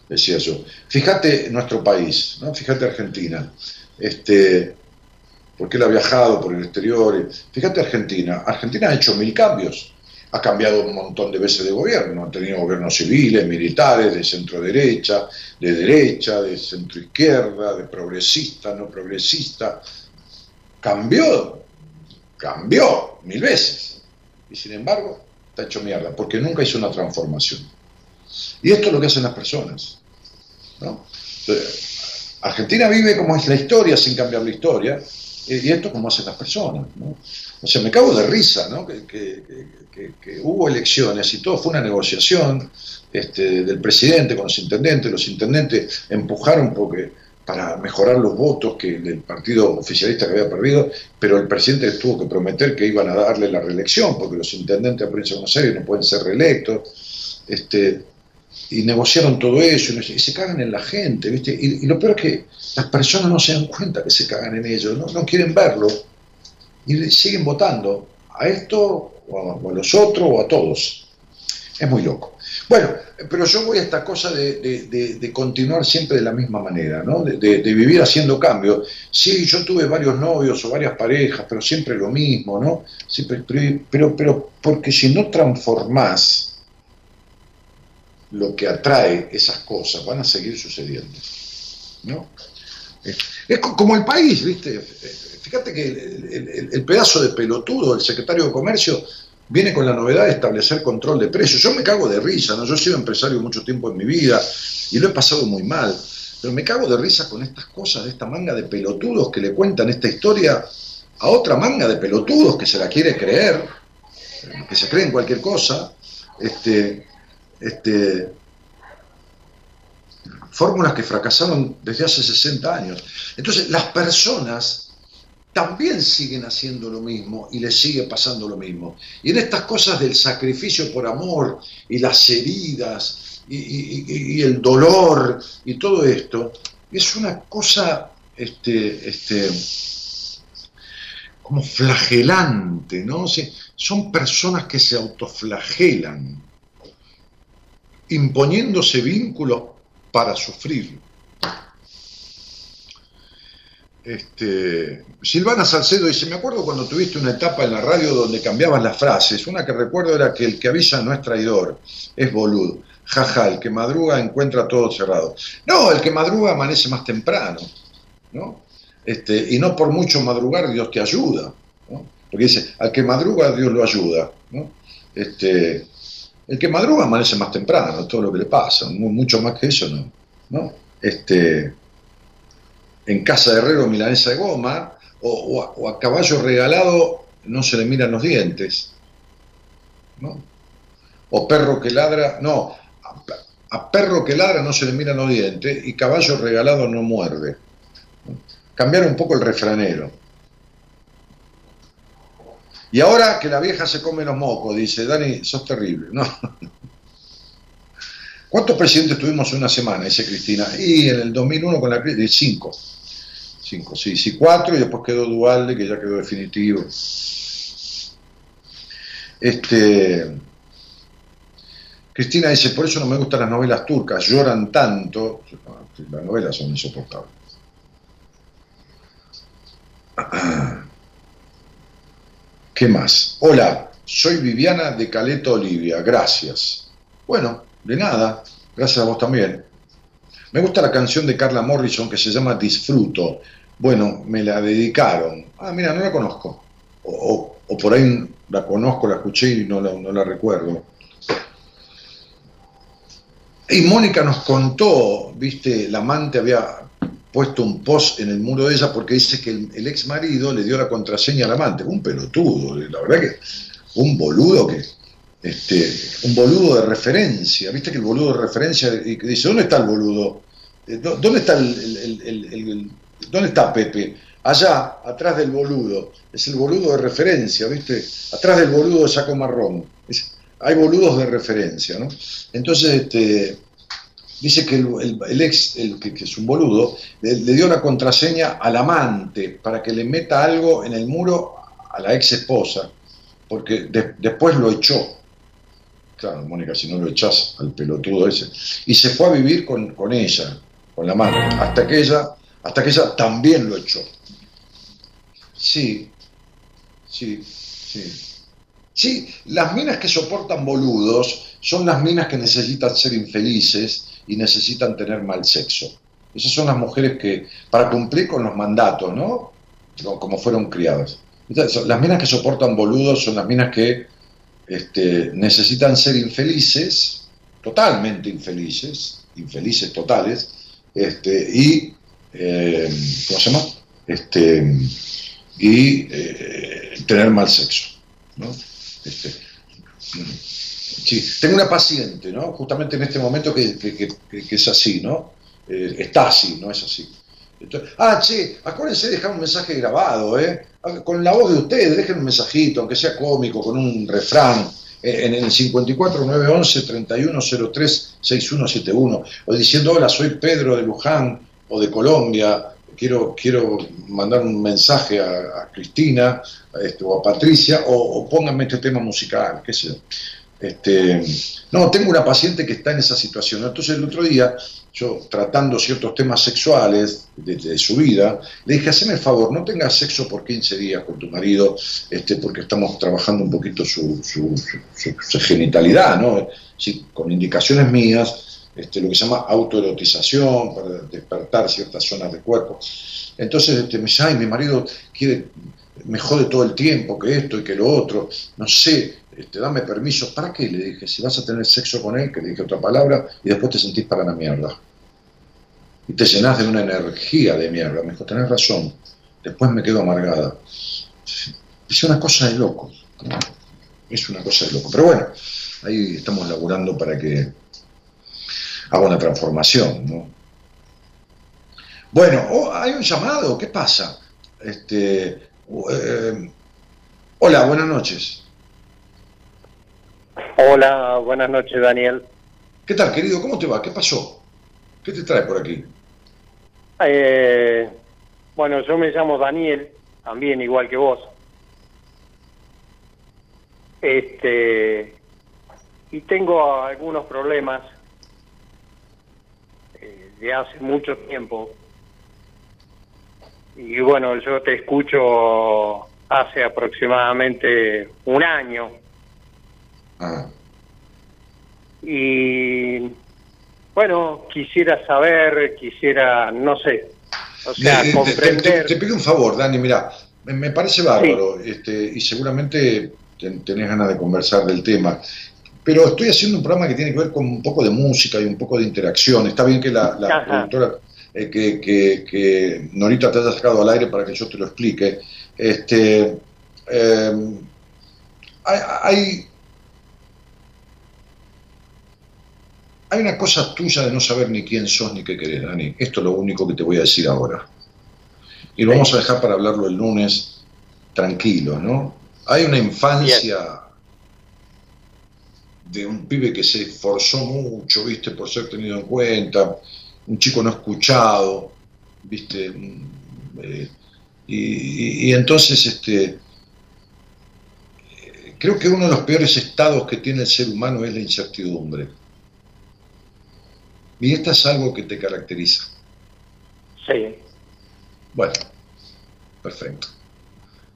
decía yo. Fíjate nuestro país, ¿no? Fíjate Argentina este, porque él ha viajado por el exterior. Fíjate Argentina, Argentina ha hecho mil cambios, ha cambiado un montón de veces de gobierno, ha tenido gobiernos civiles, militares, de centro derecha, de derecha, de centro izquierda, de progresista, no progresista. Cambió, cambió mil veces. Y sin embargo, está hecho mierda, porque nunca hizo una transformación. Y esto es lo que hacen las personas. ¿no? Argentina vive como es la historia sin cambiar la historia, y esto como hacen las personas. ¿no? O sea, me cago de risa, ¿no? Que, hubo elecciones y todo fue una negociación este, del presidente con los intendentes, los intendentes empujaron porque para mejorar los votos que del partido oficialista que había perdido, pero el presidente tuvo que prometer que iban a darle la reelección, porque los intendentes de la provincia de Buenos Aires no pueden ser reelectos. Este, y negociaron todo eso y se cagan en la gente, ¿viste? Y, lo peor es que las personas no se dan cuenta que se cagan en ellos, no, quieren verlo y siguen votando a esto o a, los otros o a todos. Es muy loco. Bueno, pero yo voy a esta cosa de, continuar siempre de la misma manera, ¿no? De, vivir haciendo cambios. Sí, yo tuve varios novios o varias parejas, pero siempre lo mismo, ¿no? Pero, pero porque si no transformás, lo que atrae esas cosas van a seguir sucediendo. ¿no? Es como el país, ¿viste? Fíjate que el, pedazo de pelotudo del secretario de Comercio viene con la novedad de establecer control de precios. Yo me cago de risa, ¿no? Yo he sido empresario mucho tiempo en mi vida y lo he pasado muy mal, pero me cago de risa con estas cosas, de esta manga de pelotudos que le cuentan esta historia a otra manga de pelotudos que se la quiere creer, que se creen cualquier cosa, este, este, fórmulas que fracasaron desde hace 60 años. Entonces, las personas también siguen haciendo lo mismo y les sigue pasando lo mismo. Y en estas cosas del sacrificio por amor y las heridas y, el dolor y todo esto, es una cosa este, este, como flagelante, ¿no? son personas que se autoflagelan imponiéndose vínculos para sufrir. Este, Silvana Salcedo dice, me acuerdo cuando tuviste una etapa en la radio donde cambiabas las frases. Una que recuerdo era que el que avisa no es traidor, es boludo. Jaja, el que madruga encuentra todo cerrado. No, el que madruga amanece más temprano. ¿no? Este, y no por mucho madrugar Dios te ayuda. Porque dice, al que madruga Dios lo ayuda. ¿no? Este, el que madruga amanece más temprano, todo lo que le pasa, mucho más que eso, ¿no? ¿No? Este, en casa de herrero milanesa de goma, o, a, caballo regalado no se le miran los dientes, ¿no? O perro que ladra, no, a, perro que ladra no se le miran los dientes y caballo regalado no muerde. cambiar un poco el refranero. Y ahora que la vieja se come los mocos, dice, Dani, sos terrible. No. ¿Cuántos presidentes tuvimos en una semana? Dice Cristina. Y en el 2001 con la crisis, cinco. Cinco, sí, sí, cuatro y después quedó Dualde, que ya quedó definitivo. Este, Cristina dice, por eso no me gustan las novelas turcas, lloran tanto. Las novelas son insoportables. ¿Qué más? Hola, soy Viviana de Caleta Olivia, gracias. Bueno, de nada, gracias a vos también. Me gusta la canción de Carla Morrison que se llama Disfruto. Bueno, me la dedicaron. Ah, mira, no la conozco. O, por ahí la conozco, la escuché y no no la recuerdo. Y Mónica nos contó, viste, la amante había puesto un post en el muro de ella porque dice que el, ex marido le dio la contraseña al amante. Un pelotudo, la verdad que un boludo que, este, un boludo de referencia, viste que el boludo de referencia y dice, ¿dónde está el boludo? Eh, ¿Dónde está el, dónde está Pepe? Allá, atrás del boludo, es el boludo de referencia, viste, atrás del boludo de saco marrón hay boludos de referencia, ¿no? Entonces, este, dice que el, ex, el, que, es un boludo, le, dio la contraseña al amante para que le meta algo en el muro a la ex esposa, porque después lo echó. Claro, Mónica, si no lo echás al pelotudo ese. Y se fue a vivir con, con ella, con la amante, hasta que ella, hasta que ella también lo echó. Sí, sí, sí. Sí, las minas que soportan boludos son las minas que necesitan ser infelices y necesitan tener mal sexo. Esas son las mujeres que, para cumplir con los mandatos, ¿no? Como fueron criadas. Las minas que soportan boludos son las minas que este, necesitan ser infelices, totalmente infelices, infelices totales, este, y, eh, ¿cómo se llama? Este, y eh, tener mal sexo. ¿no? Este, sí, tengo una paciente, ¿no? Justamente en este momento que, es así, ¿no? Eh, está así, no es así. ah, che, acuérdense de dejar un mensaje grabado, ¿eh? Con la voz de ustedes, dejen un mensajito, aunque sea cómico, con un refrán, eh, en el 54 911 3103 6171, o diciendo, hola, soy Pedro de Luján o de Colombia, quiero, quiero mandar un mensaje a, Cristina este, o a Patricia, o, pónganme este tema musical, qué sé Este, no, tengo una paciente que está en esa situación. Entonces el otro día, yo tratando ciertos temas sexuales de, su vida, le dije, haceme el favor, no tengas sexo por 15 días con tu marido, este, porque estamos trabajando un poquito su, su, genitalidad, ¿no? con indicaciones mías, este, lo que se llama autoerotización, para despertar ciertas zonas del cuerpo. Entonces este, me dice, ay, mi marido quiere, me jode todo el tiempo, que esto y que lo otro, no sé, este, dame permiso. ¿Para qué? Le dije, si vas a tener sexo con él, que le dije otra palabra, y después te sentís para la mierda. Y te llenás de una energía de mierda. Me dijo, tenés razón. Después me quedo amargada. Es una cosa de loco. Es una cosa de loco. Pero bueno, ahí estamos laburando para que haga una transformación. ¿no? Bueno, oh, hay un llamado, ¿qué pasa? Este, eh, hola, buenas noches. Hola, buenas noches, Daniel. ¿Qué tal, querido? ¿Cómo te va? ¿Qué pasó? ¿Qué te trae por aquí? Eh, bueno, yo me llamo Daniel, también igual que vos. Este, y tengo algunos problemas de hace mucho tiempo. Y bueno, yo te escucho hace aproximadamente un año. Ah. Y bueno, quisiera saber, quisiera, no sé, o sea, comprender. Te, pido un favor, Dani, mira, me, parece bárbaro este, y seguramente tenés ganas de conversar del tema pero estoy haciendo un programa que tiene que ver con un poco de música y un poco de interacción. Está bien que la, productora, eh, que, que, Norita te haya sacado al aire para que yo te lo explique. Este, eh, hay, hay una cosa tuya de no saber ni quién sos ni qué querés, Dani. Esto es lo único que te voy a decir ahora. Y lo vamos a dejar para hablarlo el lunes tranquilo, ¿no? Hay una infancia de un pibe que se esforzó mucho, ¿viste? Por ser tenido en cuenta, un chico no escuchado, ¿viste? Mm, eh, y, y, entonces, este, creo que uno de los peores estados que tiene el ser humano es la incertidumbre. Y esta es algo que te caracteriza. Sí. Bueno, perfecto.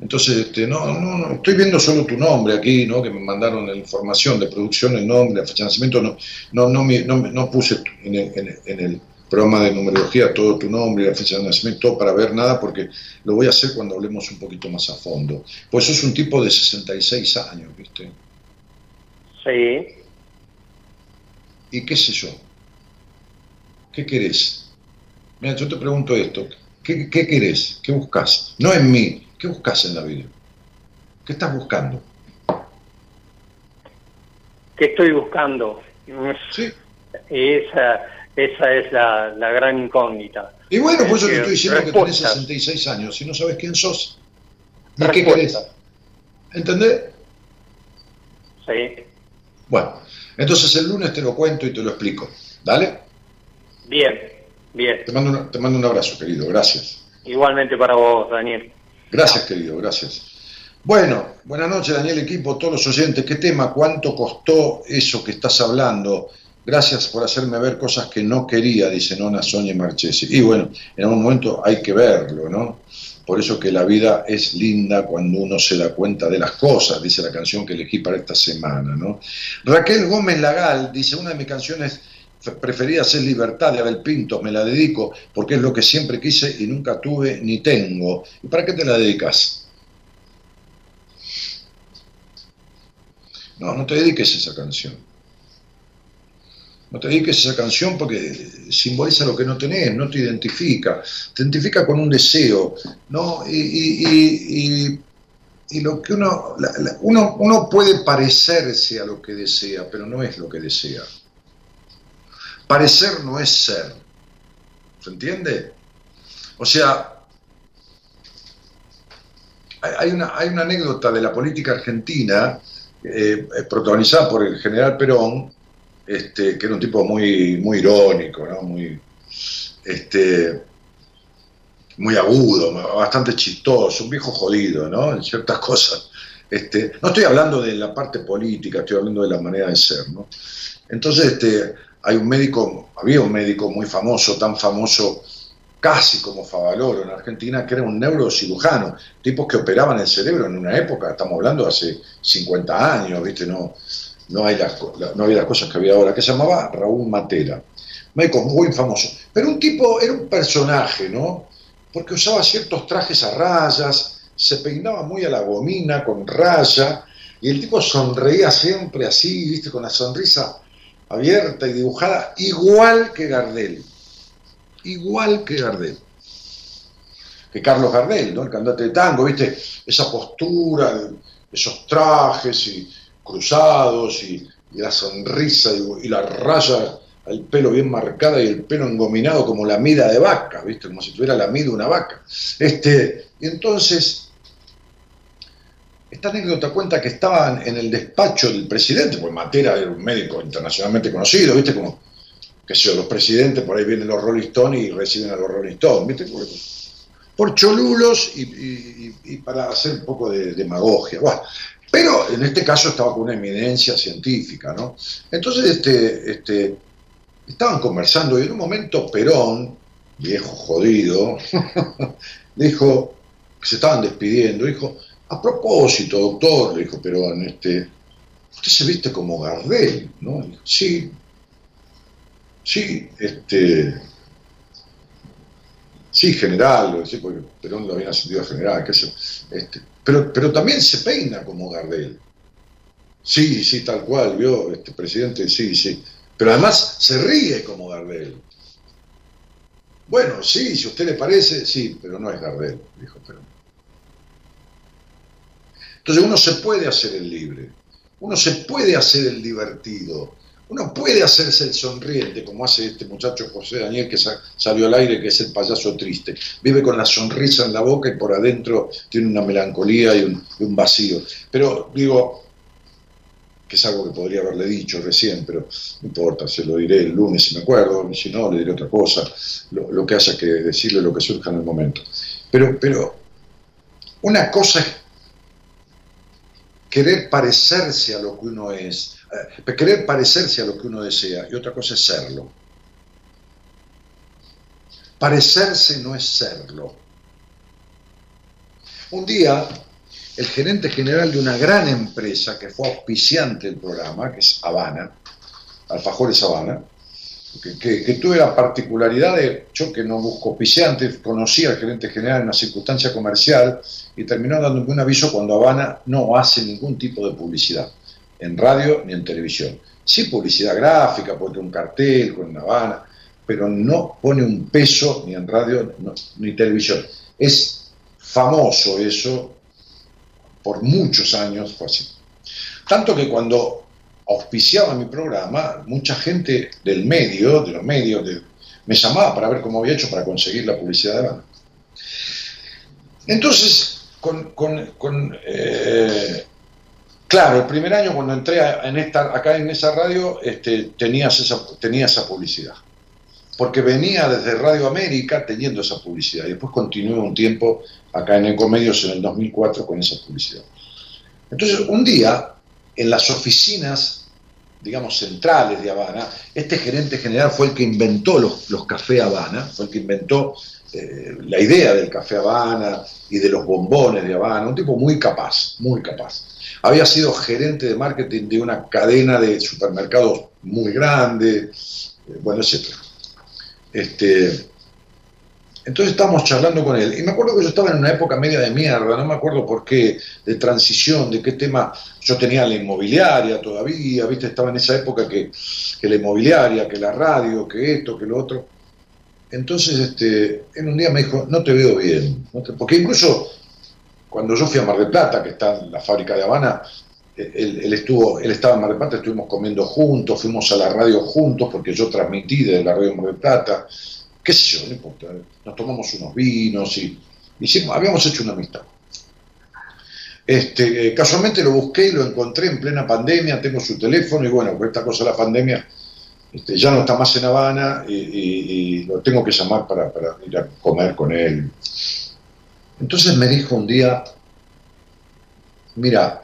Entonces, este, no, no, no, estoy viendo solo tu nombre aquí, ¿no? Que me mandaron la información de producción, el nombre, la fecha de nacimiento, no, no, no, no, puse en el, en, el, programa de numerología todo tu nombre la fecha de nacimiento para ver nada, porque lo voy a hacer cuando hablemos un poquito más a fondo. Pues sos un tipo de 66 años, ¿viste? Sí. ¿Y qué sé yo? ¿Qué querés? Mira, yo te pregunto esto, ¿qué, qué querés? ¿Qué buscas? No en mí, ¿Qué buscas en la vida? ¿Qué estás buscando? ¿Qué estoy buscando? Sí. Esa, esa es la, gran incógnita. Y bueno, por eso te estoy diciendo que tenés 66 años y no sabes quién sos. ¿Y qué querés? ¿Entendés? Sí. Bueno, entonces el lunes te lo cuento y te lo explico. ¿Dale? Bien, bien. Te mando, te mando un abrazo, querido. Gracias. Igualmente para vos, Daniel. Gracias, querido, gracias. Bueno, buenas noches, Daniel, equipo, todos los oyentes. ¿Qué tema? ¿Cuánto costó eso que estás hablando? Gracias por hacerme ver cosas que no quería, dice Nona Sonia Marchesi. Y bueno, en algún momento hay que verlo, ¿no? Por eso que la vida es linda cuando uno se da cuenta de las cosas, dice la canción que elegí para esta semana, ¿no? Raquel Gómez Lagal dice, una de mis canciones preferida ser Libertad de Abel Pinto, me la dedico porque es lo que siempre quise y nunca tuve ni tengo. ¿Y para qué te la dedicas? No, no te dediques a esa canción. No te dediques a esa canción porque simboliza lo que no tenés, no te identifica. Te identifica con un deseo, ¿no? Y, lo que uno, uno, uno puede parecerse a lo que desea, pero no es lo que desea. Parecer no es ser. ¿Se entiende? O sea, hay una, hay una anécdota de la política argentina, eh, protagonizada por el general Perón, este, que era un tipo muy, muy irónico, ¿no? muy, este, muy agudo, bastante chistoso, un viejo jodido, ¿no? En ciertas cosas. Este, no estoy hablando de la parte política, estoy hablando de la manera de ser, ¿no? Entonces, este, hay un médico, había un médico muy famoso, tan famoso casi como Favaloro en Argentina, que era un neurocirujano, tipos que operaban el cerebro en una época, estamos hablando de hace 50 años, ¿viste? No, no, hay las, había las cosas que había ahora, que se llamaba Raúl Matera, médico muy famoso, pero un tipo, era un personaje, ¿no? Porque usaba ciertos trajes a rayas, se peinaba muy a la gomina, con raya, y el tipo sonreía siempre así, ¿viste? Con la sonrisa abierta y dibujada, igual que Gardel. Igual que Gardel. Que Carlos Gardel, ¿no? El cantante de tango, ¿viste? Esa postura, esos trajes y cruzados y, la sonrisa y, la raya el pelo bien marcada y el pelo engominado como la mida de vaca, ¿viste? Como si tuviera la mida de una vaca. Este, y entonces esta anécdota cuenta que estaban en el despacho del presidente, porque Matera era un médico internacionalmente conocido, ¿viste? Como, qué sé yo, los presidentes, por ahí vienen los Rolling Stones y reciben a los Rolling Stones, ¿viste? Por, cholulos y, para hacer un poco de demagogia. pero en este caso estaba con una eminencia científica, ¿no? Entonces, este, este, estaban conversando y en un momento Perón, viejo jodido, dijo, que se estaban despidiendo, dijo, a propósito, doctor, le dijo Perón, este, usted se viste como Gardel, ¿no? sí, sí, este, sí, general, porque Perón lo había ascendido a general, qué sé, este, pero, pero también se peina como Gardel. Sí, sí, tal cual, vio, este presidente, sí, sí. Pero además se ríe como Gardel. Bueno, sí, si usted le parece, sí, pero no es Gardel, dijo Perón. Entonces uno se puede hacer el libre, uno se puede hacer el divertido, Uno puede hacerse el sonriente, como hace este muchacho José Daniel que salió al aire, que es el payaso triste. Vive con la sonrisa en la boca y por adentro tiene una melancolía y un, vacío. Pero digo, que es algo que podría haberle dicho recién, pero no importa, se lo diré el lunes si me acuerdo, si no, le diré otra cosa, lo, que haya que decirle, lo que surja en el momento. Pero, pero una cosa es querer parecerse a lo que uno es, eh, querer parecerse a lo que uno desea y otra cosa es serlo. Parecerse no es serlo. Un día, el gerente general de una gran empresa que fue auspiciante del programa, que es Habana, Alfajores Habana, que, tuve la particularidad de, yo que no busco auspiciantes, conocí al gerente general en una circunstancia comercial y terminó dándome un aviso cuando Habana no hace ningún tipo de publicidad, en radio ni en televisión. Sí publicidad gráfica, pone un cartel con Habana, pero no pone un peso ni en radio ni televisión. Es famoso eso, por muchos años fue así. Tanto que cuando auspiciaba mi programa, mucha gente del medio, de los medios, me llamaba para ver cómo había hecho para conseguir la publicidad de banda. Entonces, con, eh, claro, el primer año cuando entré en esta, acá en esa radio, este, tenías esa, tenía esa publicidad. Porque venía desde Radio América teniendo esa publicidad. Y después continué un tiempo acá en Ecomedios en el 2004 con esa publicidad. Entonces, un día en las oficinas, digamos, centrales de Habana, este gerente general fue el que inventó los, los Café Habana, fue el que inventó eh, la idea del Café Habana y de los bombones de Habana, un tipo muy capaz, muy capaz. Había sido gerente de marketing de una cadena de supermercados muy grande, eh, bueno, etc. Este, entonces estábamos charlando con él. Y me acuerdo que yo estaba en una época media de mierda, no me acuerdo por qué, de transición, de qué tema. Yo tenía la inmobiliaria todavía, ¿viste? Estaba en esa época que, la inmobiliaria, que la radio, que esto, que lo otro. Entonces, este, en un día me dijo, no te veo bien. Porque incluso cuando yo fui a Mar del Plata, que está en la fábrica de Habana, él, él, estuvo, él estaba en Mar del Plata, estuvimos comiendo juntos, fuimos a la radio juntos, porque yo transmití desde la radio Mar del Plata qué sé yo, nos tomamos unos vinos y hicimos, habíamos hecho una amistad. Este, eh, casualmente lo busqué y lo encontré en plena pandemia, tengo su teléfono y bueno, con esta cosa de la pandemia este, ya no está más en Habana y, lo tengo que llamar para, para, ir a comer con él. Entonces me dijo un día, mira,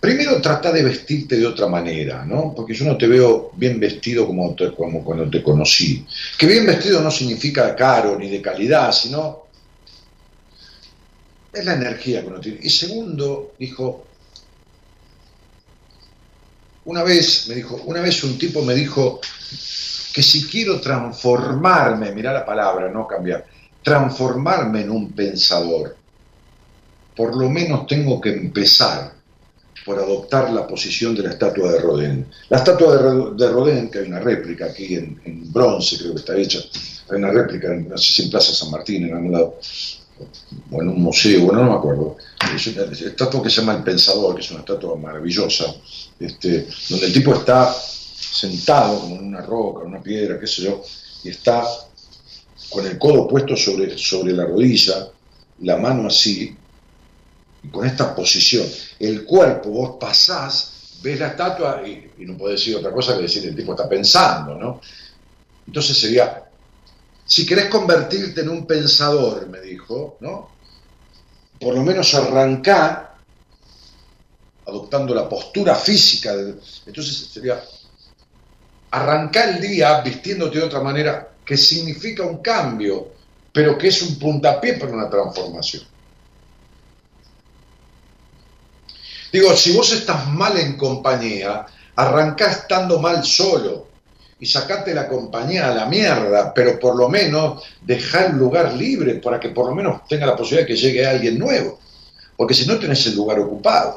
Primero trata de vestirte de otra manera, ¿no? Porque yo no te veo bien vestido como, cuando te conocí. Que bien vestido no significa caro ni de calidad, sino es la energía que uno tiene. Y segundo, dijo, una vez, me dijo, una vez un tipo me dijo que si quiero transformarme, mira la palabra, no cambiar, transformarme en un pensador, por lo menos tengo que empezar por adoptar la posición de la estatua de Rodin. La estatua de, Rodin, que hay una réplica aquí en, bronce, creo que está hecha, hay una réplica, no sé si en Plaza San Martín, en algún lado, o en un museo, bueno, no me acuerdo. Es una estatua que se llama El Pensador, que es una estatua maravillosa, este, donde el tipo está sentado como en una roca, en una piedra, qué sé yo, y está con el codo puesto sobre, sobre la rodilla, la mano así, con esta posición, el cuerpo, vos pasás, ves la estatua y, no puedes decir otra cosa que decir el tipo está pensando, ¿no? Entonces sería, si querés convertirte en un pensador, me dijo, ¿no? Por lo menos arrancá adoptando la postura física. entonces sería, arrancar el día vistiéndote de otra manera, que significa un cambio, pero que es un puntapié para una transformación. Digo, si vos estás mal en compañía, arrancá estando mal solo y sacate la compañía a la mierda, pero por lo menos deja el lugar libre para que por lo menos tenga la posibilidad de que llegue alguien nuevo, porque si no tenés el lugar ocupado.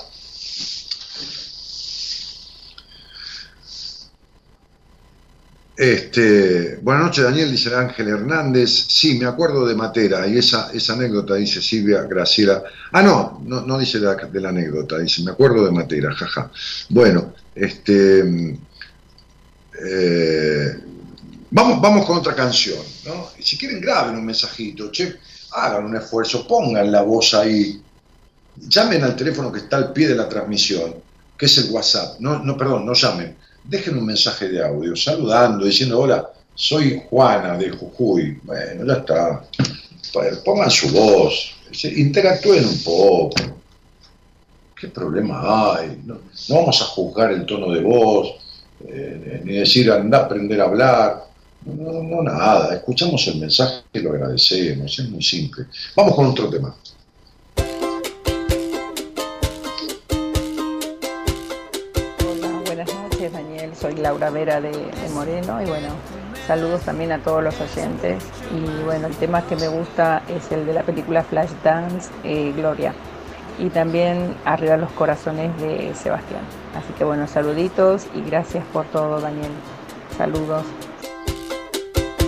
Este, buenas noches, Daniel, dice Ángel Hernández. Sí, me acuerdo de Matera y esa, esa anécdota, dice Silvia Graciela. Ah, no, no, no dice de la anécdota, dice, me acuerdo de Matera, jaja. Bueno, este. Eh, vamos, vamos con otra canción, ¿no? Si quieren, graben un mensajito, che, hagan un esfuerzo, pongan la voz ahí, llamen al teléfono que está al pie de la transmisión, que es el WhatsApp. No, no, perdón, no llamen dejen un mensaje de audio saludando, diciendo, hola, soy Juana de Jujuy. Bueno, ya está. Pongan su voz, interactúen un poco. ¿Qué problema hay? No, vamos a juzgar el tono de voz, eh, ni decir anda a aprender a hablar. No, no, nada. Escuchamos el mensaje y lo agradecemos. Es muy simple. Vamos con otro tema. Soy Laura Vera de, Moreno y bueno, saludos también a todos los oyentes. Y bueno, el tema que me gusta es el de la película Flashdance, eh, Gloria. Y también Arriba los Corazones de Sebastián. Así que bueno, saluditos y gracias por todo, Daniel. Saludos.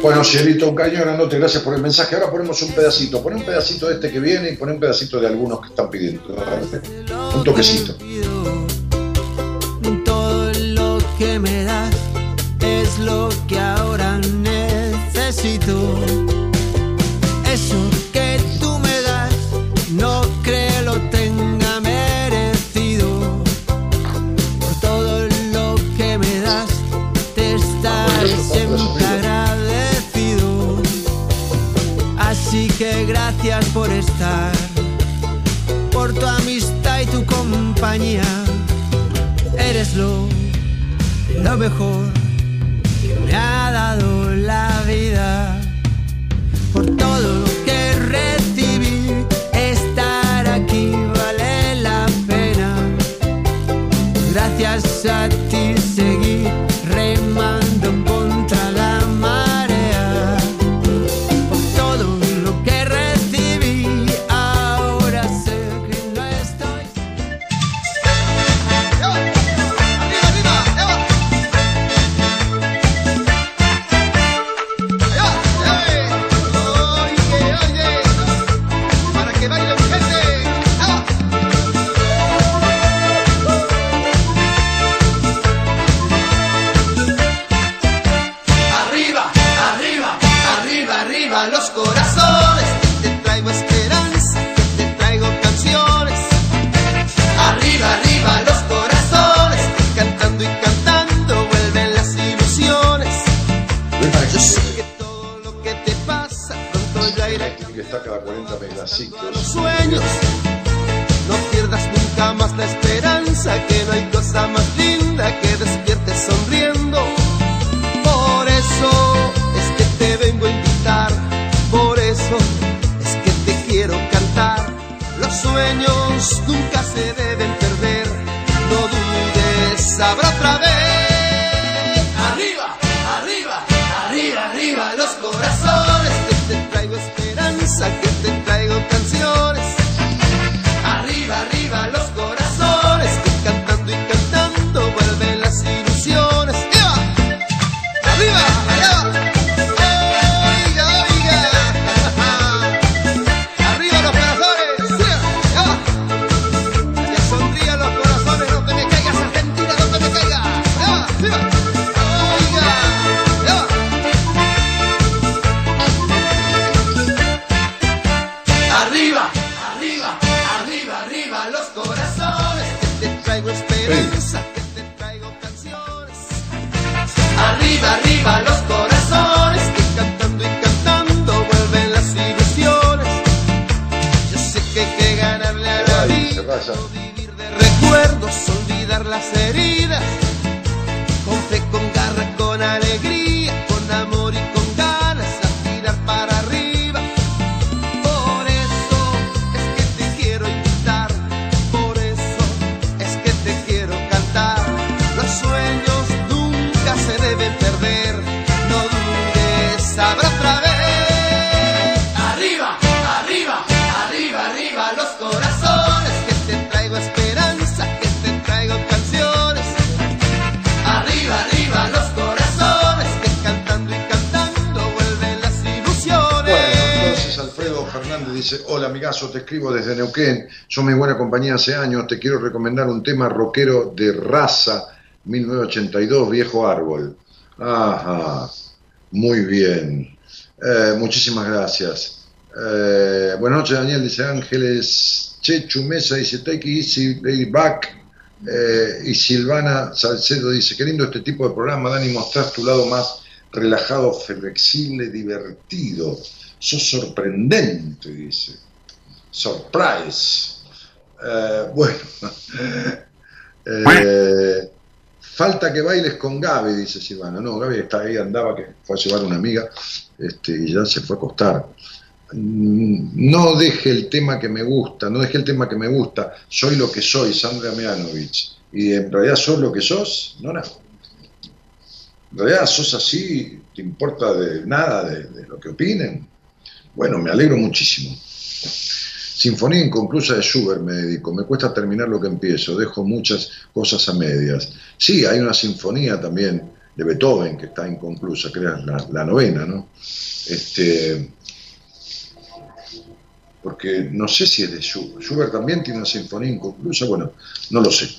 Bueno, Cielito, un cariño grandote, gracias por el mensaje. Ahora ponemos un pedacito, pon un pedacito de este que viene y pon un pedacito de algunos que están pidiendo. Un toquecito que me es lo que ahora necesito. Eso que tú me das no creo lo tenga merecido. Por todo lo que me das te estaré siempre agradecido. Así que gracias por estar, por tu amistad y tu compañía. Eres lo lo mejor ha dado la vida más linda que despierte sonriendo. Por eso es que te vengo a invitar, por eso es que te quiero cantar. Los sueños nunca se deben perder, no dudes, habrá otra vez. Arriba, arriba, arriba, arriba los corazones, que te traigo esperanza. Que las heridas. Dice, hola amigazo, te escribo desde Neuquén, son mi buena compañía hace años, te quiero recomendar un tema rockero de raza 1982, Viejo Árbol. Ajá, muy bien. Eh, muchísimas gracias. Eh, buenas noches, Daniel, dice Ángeles. Chechu Mesa dice, take easy, lady back. Eh, y Silvana Salcedo dice, qué este tipo de programa, Dani, mostrás tu lado más relajado, flexible, divertido. Sos sorprendente, dice. Surprise. Eh, bueno. Eh, falta que bailes con Gaby, dice Silvana. No, Gaby está ahí, andaba, que fue a llevar una amiga este, y ya se fue a acostar. Mm, No deje el tema que me gusta, no deje el tema que me gusta. Soy lo que soy, Sandra Mianovich. Y en realidad sos lo que sos, no nada. En realidad sos así, te importa de nada de lo que opinen. Bueno, me alegro muchísimo. Sinfonía inconclusa de Schubert me dedico, me cuesta terminar lo que empiezo, dejo muchas cosas a medias. Sí, hay una sinfonía también de Beethoven que está inconclusa, creo, la, novena, ¿no? Este, porque no sé si es de Schubert. Schubert también tiene una sinfonía inconclusa, bueno, no lo sé.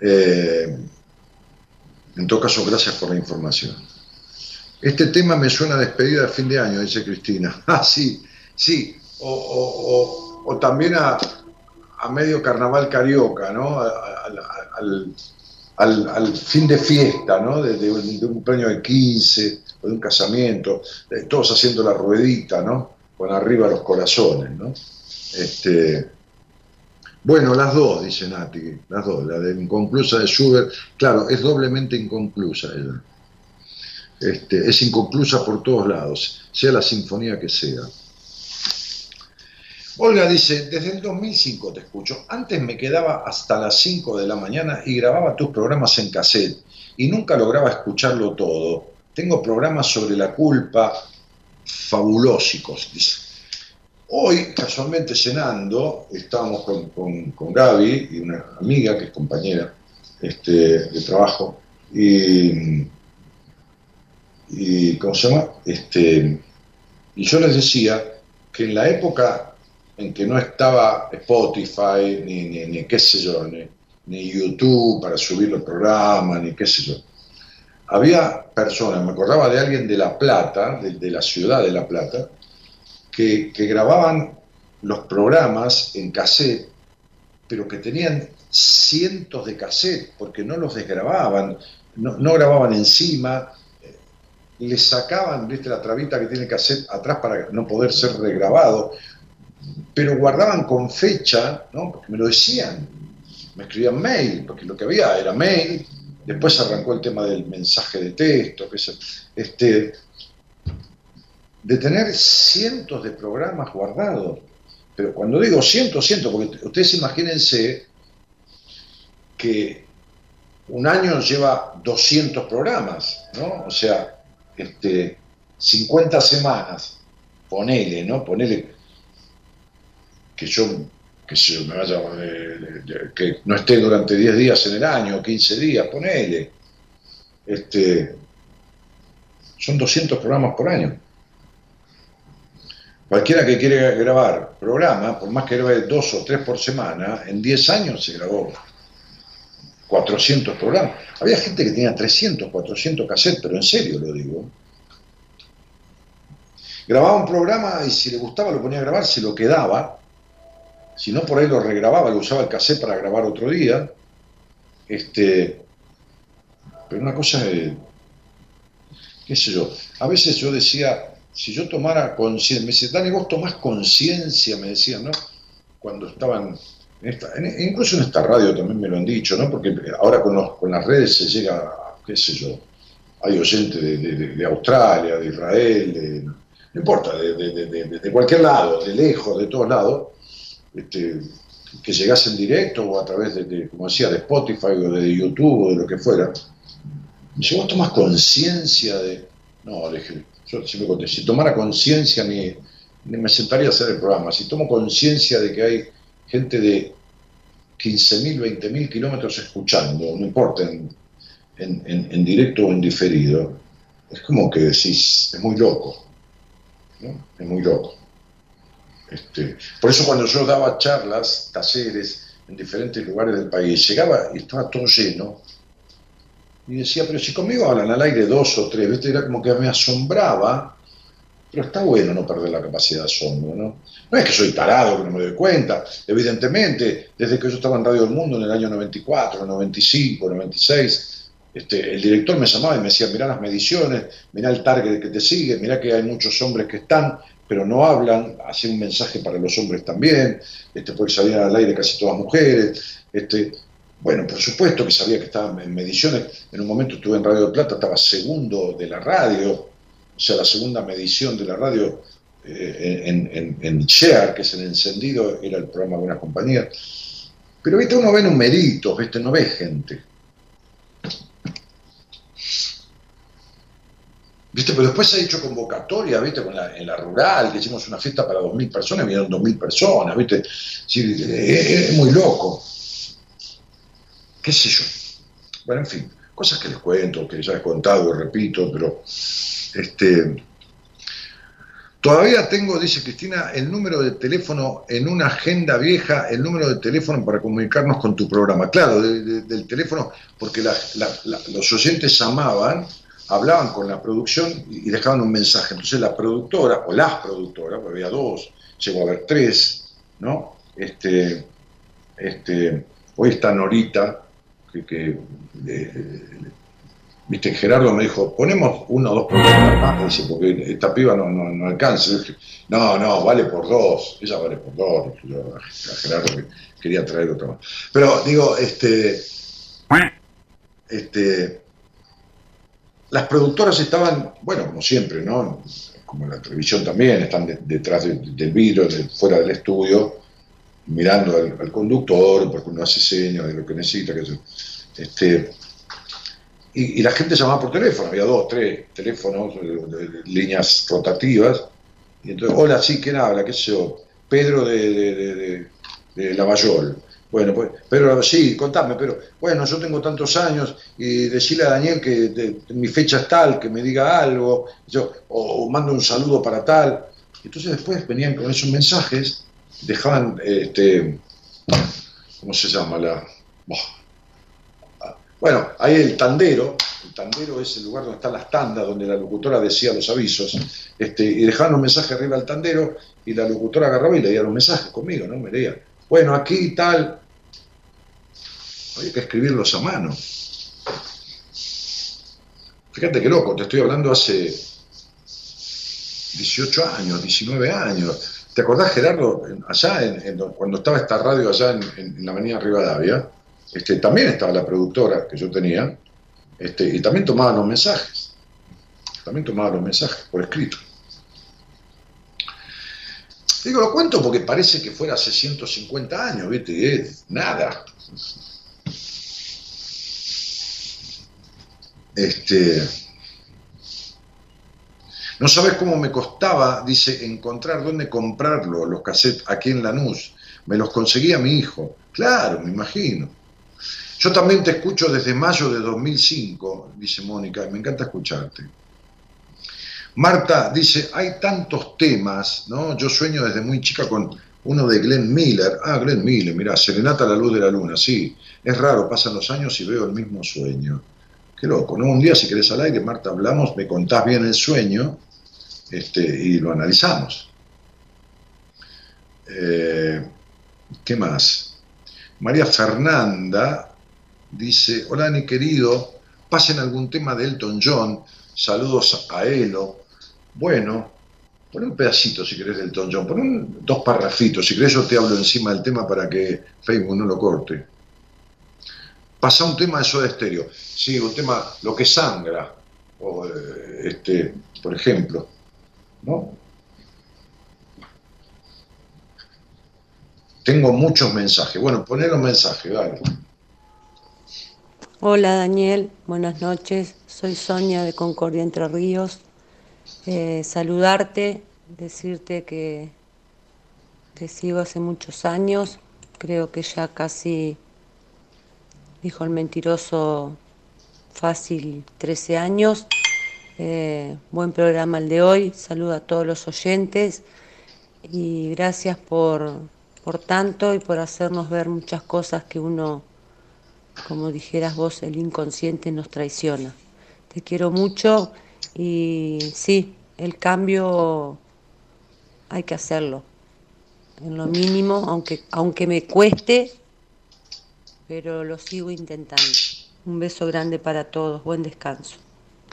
Eh, en todo caso, gracias por la información. Este tema me suena a despedida de fin de año, dice Cristina. Ah, sí, sí. O, o- o- también a, a medio carnaval carioca, ¿no? Al, al- al- fin de fiesta, ¿no? De, un, de cumpleaños de 15, o de un casamiento, todos haciendo la ruedita, ¿no? Con arriba los corazones, ¿no? Este, bueno, las dos, dice Nati, las dos, la de inconclusa de Schubert, claro, es doblemente inconclusa ella. Este, es inconclusa por todos lados, sea la sinfonía que sea. Olga dice, desde el 2005 te escucho, antes me quedaba hasta las 5 de la mañana y grababa tus programas en cassette y nunca lograba escucharlo todo. Tengo programas sobre la culpa fabulósicos, dice. Hoy, casualmente cenando, estábamos con, con, con Gaby y una amiga que es compañera este, de trabajo y, y ¿cómo se llama? Este, y yo les decía que en la época en que no estaba Spotify, ni, ni, ni qué sé yo, ni, ni YouTube para subir los programas, ni qué sé yo, había personas, me acordaba de alguien de La Plata, de, de la ciudad de La Plata, que, que grababan los programas en cassette, pero que tenían cientos de cassettes, porque no los desgrababan, no, no grababan encima, le sacaban, viste, la trabita que tiene el cassette atrás para no poder ser regrabado, pero guardaban con fecha, ¿no? porque me lo decían, me escribían mail, porque lo que había era mail, después arrancó el tema del mensaje de texto, que es, este, de tener cientos de programas guardados. Pero cuando digo cientos, cientos, porque ustedes imagínense que un año lleva 200 programas, ¿no? O sea, este, 50 semanas, ponele, ¿no? Ponele que yo, que se me vaya, eh, que no esté durante 10 días en el año, 15 días, ponele. Este, son 200 programas por año. Cualquiera que quiere grabar programa, por más que grabe dos o tres por semana, en 10 años se grabó 400 programas. Había gente que tenía 300, 400 cassettes, pero en serio lo digo. Grababa un programa y si le gustaba lo ponía a grabar, se lo quedaba. Si no, por ahí lo regrababa, lo usaba el cassette para grabar otro día. Este, pero una cosa es, qué sé yo, a veces yo decía, si yo tomara conciencia, me decía, Dani, vos tomás conciencia, me decían, ¿no? Cuando estaban, incluso en esta radio también me lo han dicho, ¿no? Porque ahora con, las redes se llega, qué sé yo, hay oyentes de, Australia, de Israel, no importa, de, cualquier lado, de lejos, de todos lados, este, que llegase en directo o a través de, como decía, de Spotify o de YouTube o de lo que fuera. Y si vos tomás conciencia de... No, dije, yo siempre conté, si tomara conciencia ni me sentaría a hacer el programa. Si tomo conciencia de que hay gente de 15.000, 20.000 kilómetros escuchando, no importa, en, en- en- directo o en diferido, es como que decís, es muy loco. ¿no? Es muy loco. Este, por eso cuando yo daba charlas, talleres en diferentes lugares del país, llegaba y estaba todo lleno. Y decía, pero si conmigo hablan al aire dos o tres, ¿viste? era como que me asombraba. Pero está bueno no perder la capacidad de asombro, ¿no? No es que soy tarado, que no me doy cuenta. Evidentemente, desde que yo estaba en Radio del Mundo en el año 94, 95, 96, este, el director me llamaba y me decía, mirá las mediciones, mirá el target que te sigue, mirá que hay muchos hombres que están, pero no hablan, hacía un mensaje para los hombres también, este, porque salían al aire casi todas mujeres. Este, bueno, por supuesto que sabía que estaba en mediciones. En un momento estuve en Radio de Plata, estaba segundo de la radio, o sea, la segunda medición de la radio eh, en, en, Share, que es el encendido, era el programa Buenas Compañías. Pero, viste, uno ve numeritos, viste, no ve gente. ¿Viste? Pero después se ha hecho convocatoria, ¿viste? En la rural, que hicimos una fiesta para 2.000 personas, vinieron 2.000 personas, ¿viste? es, muy loco. ¿Qué sé yo? Bueno, en fin, cosas que les cuento, que ya he contado repito, pero este, todavía tengo, dice Cristina, el número de teléfono en una agenda vieja, el número de teléfono para comunicarnos con tu programa. Claro, del teléfono, porque los oyentes llamaban hablaban con la producción y dejaban un mensaje. Entonces la productora, o las productoras, porque había dos, llegó a haber tres, ¿no? Este, este, hoy está Norita, que, que eh, viste, Gerardo me dijo, ponemos uno o dos programas más, porque esta piba no, no, no alcanza. no, no, vale por dos, ella vale por dos. a Gerardo quería traer otra más. Pero digo, este, este, las productoras estaban, bueno, como siempre, ¿no? Como la televisión también, están detrás del vidrio, fuera del estudio, mirando al, conductor, porque uno hace señas de lo que necesita, que este, y, la gente llamaba por teléfono, había dos, tres teléfonos, líneas rotativas, y entonces, hola, sí, ¿quién habla? ¿Qué sé yo? Pedro de, de, de Lavallol. Bueno, pues, pero sí, contame, pero bueno, yo tengo tantos años y decirle a Daniel que mi fecha es tal, que me diga algo, yo, o, mando un saludo para tal. Entonces después venían con esos mensajes, dejaban, este, ¿cómo se llama? La, bueno, ahí el tandero, el tandero es el lugar donde están las tandas, donde la locutora decía los avisos, este, y dejaban un mensaje arriba al tandero y la locutora agarraba y leía los mensajes conmigo, ¿no? Me leía bueno, aquí tal. Había que escribirlos a mano. Fíjate qué loco, te estoy hablando hace 18 años, 19 años. ¿Te acordás, Gerardo, allá, cuando estaba esta radio allá en, la avenida Rivadavia, este, también estaba la productora que yo tenía, este, y también tomaba los mensajes. También tomaba los mensajes por escrito. Digo, lo cuento porque parece que fuera hace 150 años, ¿viste? Es nada. Este. No sabes cómo me costaba, dice, encontrar dónde comprarlo, los cassettes aquí en Lanús. Me los conseguía mi hijo. Claro, me imagino. Yo también te escucho desde mayo de 2005, dice Mónica, me encanta escucharte. Marta dice, hay tantos temas, ¿no? Yo sueño desde muy chica con uno de Glenn Miller. Ah, Glenn Miller, mira, Serenata la luz de la luna, sí. Es raro, pasan los años y veo el mismo sueño. Qué loco, ¿no? Un día, si querés al aire, Marta, hablamos, me contás bien el sueño este, y lo analizamos. Eh, ¿Qué más? María Fernanda dice, hola, mi querido, pasen algún tema de Elton John, saludos a Elo, bueno, pon un pedacito si querés del Tom John, pon dos parrafitos, si querés yo te hablo encima del tema para que Facebook no lo corte. Pasa un tema de Soda Estéreo, sí, un tema, lo que sangra, o, eh, este, por ejemplo, ¿no? Tengo muchos mensajes. Bueno, poné los mensajes, dale. Hola Daniel, buenas noches. Soy Sonia de Concordia Entre Ríos. Eh, saludarte, decirte que te sigo hace muchos años, creo que ya casi, dijo el mentiroso, fácil 13 años. Eh, buen programa el de hoy, saludo a todos los oyentes y gracias por, por tanto y por hacernos ver muchas cosas que uno, como dijeras vos, el inconsciente nos traiciona. Te quiero mucho y sí, el cambio hay que hacerlo, en lo mínimo, aunque, aunque me cueste, pero lo sigo intentando. Un beso grande para todos, buen descanso.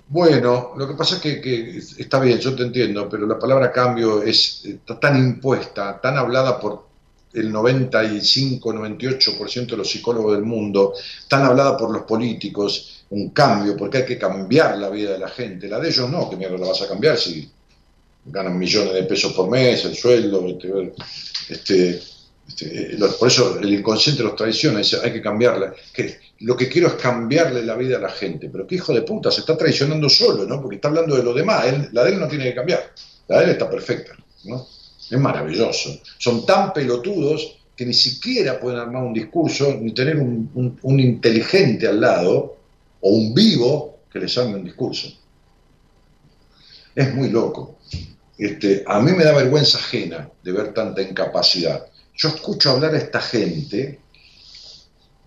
Bueno, lo que pasa es que, está bien, yo te entiendo, pero la palabra cambio es está tan impuesta, tan hablada por el 95-98% de los psicólogos del mundo, tan hablada por los políticos, un cambio, porque hay que cambiar la vida de la gente. La de ellos no, que mierda la vas a cambiar si ganan millones de pesos por mes, el sueldo, este, este este, eh, por eso el inconsciente los traiciona, hay que cambiarla. Que lo que quiero es cambiarle la vida a la gente, pero qué hijo de puta, se está traicionando solo, ¿no? Porque está hablando de lo demás, la de él no tiene que cambiar, la de él está perfecta, ¿no? Es maravilloso. Son tan pelotudos que ni siquiera pueden armar un discurso, ni tener un, inteligente al lado, o un vivo que les arme un discurso. Es muy loco. Este, a mí me da vergüenza ajena de ver tanta incapacidad yo escucho hablar a esta gente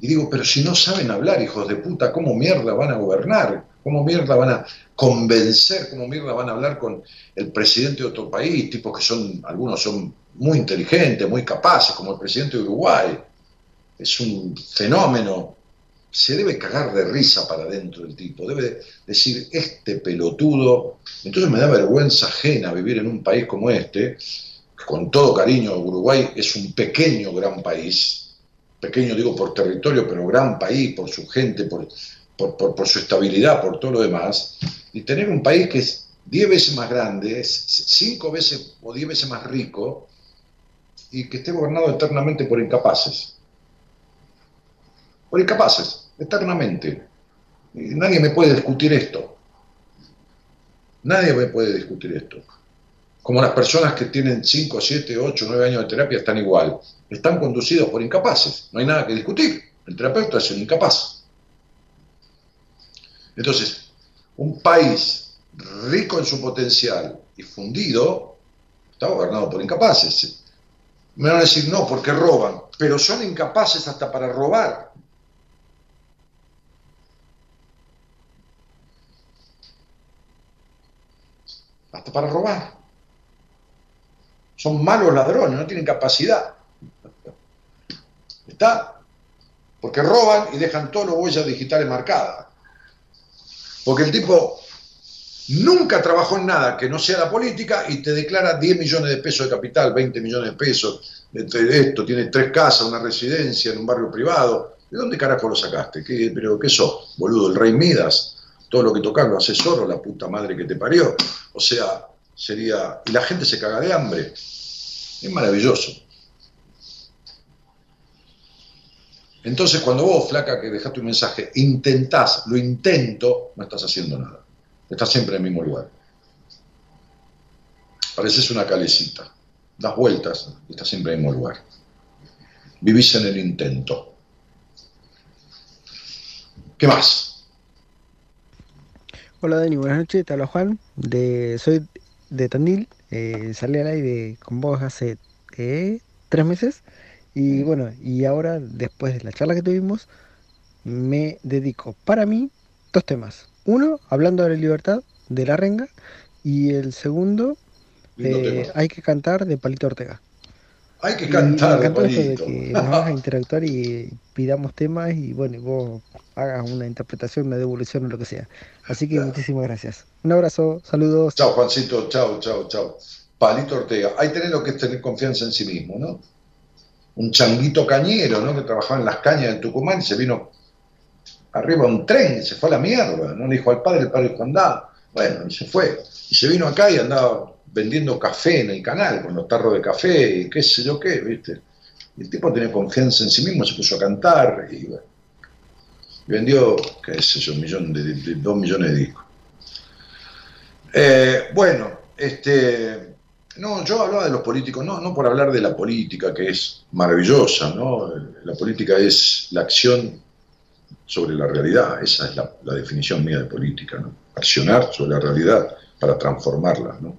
y digo, pero si no saben hablar, hijos de puta, ¿cómo mierda van a gobernar? ¿Cómo mierda van a convencer? ¿Cómo mierda van a hablar con el presidente de otro país? Tipos que son, algunos son muy inteligentes, muy capaces, como el presidente de Uruguay. Es un fenómeno. Se debe cagar de risa para adentro del tipo. Debe decir, este pelotudo. Entonces me da vergüenza ajena vivir en un país como este, con todo cariño, Uruguay es un pequeño, gran país, pequeño digo por territorio, pero gran país, por su gente, por, por, su estabilidad, por todo lo demás, y tener un país que es diez veces más grande, cinco veces o diez veces más rico, y que esté gobernado eternamente por incapaces. Por incapaces, eternamente. nadie me puede discutir esto. Nadie me puede discutir esto como las personas que tienen 5, 7, 8, 9 años de terapia están igual. Están conducidos por incapaces, no hay nada que discutir. El terapeuta es un incapaz. Entonces, un país rico en su potencial y fundido está gobernado por incapaces. Me van a decir, no, porque roban, pero son incapaces hasta para robar. Hasta para robar. Son malos ladrones, no tienen capacidad. ¿Está? Porque roban y dejan todas las huellas digitales marcadas. Porque el tipo nunca trabajó en nada que no sea la política y te declara 10 millones de pesos de capital, 20 millones de pesos, de esto, tiene tres casas, una residencia en un barrio privado. ¿De dónde carajo lo sacaste? ¿Qué, ¿Pero qué sos? Boludo, el rey Midas, todo lo que tocas lo asesoro, la puta madre que te parió. O sea, sería... Y la gente se caga de hambre. Es maravilloso. Entonces, cuando vos, flaca, que dejaste un mensaje, intentás, lo intento, no estás haciendo nada. Estás siempre en el mismo lugar. Pareces una calecita. Das vueltas y estás siempre en el mismo lugar. Vivís en el intento. ¿Qué más? Hola Dani, buenas noches, te Juan, de, soy de Tandil, eh, salí al aire con vos hace eh, tres meses y bueno, y ahora después de la charla que tuvimos, me dedico para mí dos temas. Uno, hablando de la libertad de la renga y el segundo, eh, hay que cantar de Palito Ortega. Hay que cantar. me encantó de que nos hagas interactuar y pidamos temas y bueno, y vos hagas una interpretación, una devolución o lo que sea. Así que muchísimas gracias. Un abrazo, saludos. Chao, Juancito, chao, chao, chao. Palito Ortega. Hay tener lo que es tener confianza en sí mismo, ¿no? Un changuito cañero, ¿no? Que trabajaba en las cañas de Tucumán y se vino arriba un tren, y se fue a la mierda, ¿no? Le dijo al padre, el padre dijo, andá. Bueno, y se fue. Y se vino acá y andaba vendiendo café en el canal, con los tarros de café y qué sé yo qué, ¿viste? Y el tipo tenía confianza en sí mismo, se puso a cantar y bueno. Vendió, qué sé yo, un millón de, dos millones de discos. Eh, bueno, este, no, yo hablaba de los políticos, no, no por hablar de la política, que es maravillosa, ¿no? La política es la acción sobre la realidad, esa es la, la definición mía de política, ¿no? Accionar sobre la realidad para transformarla, ¿no?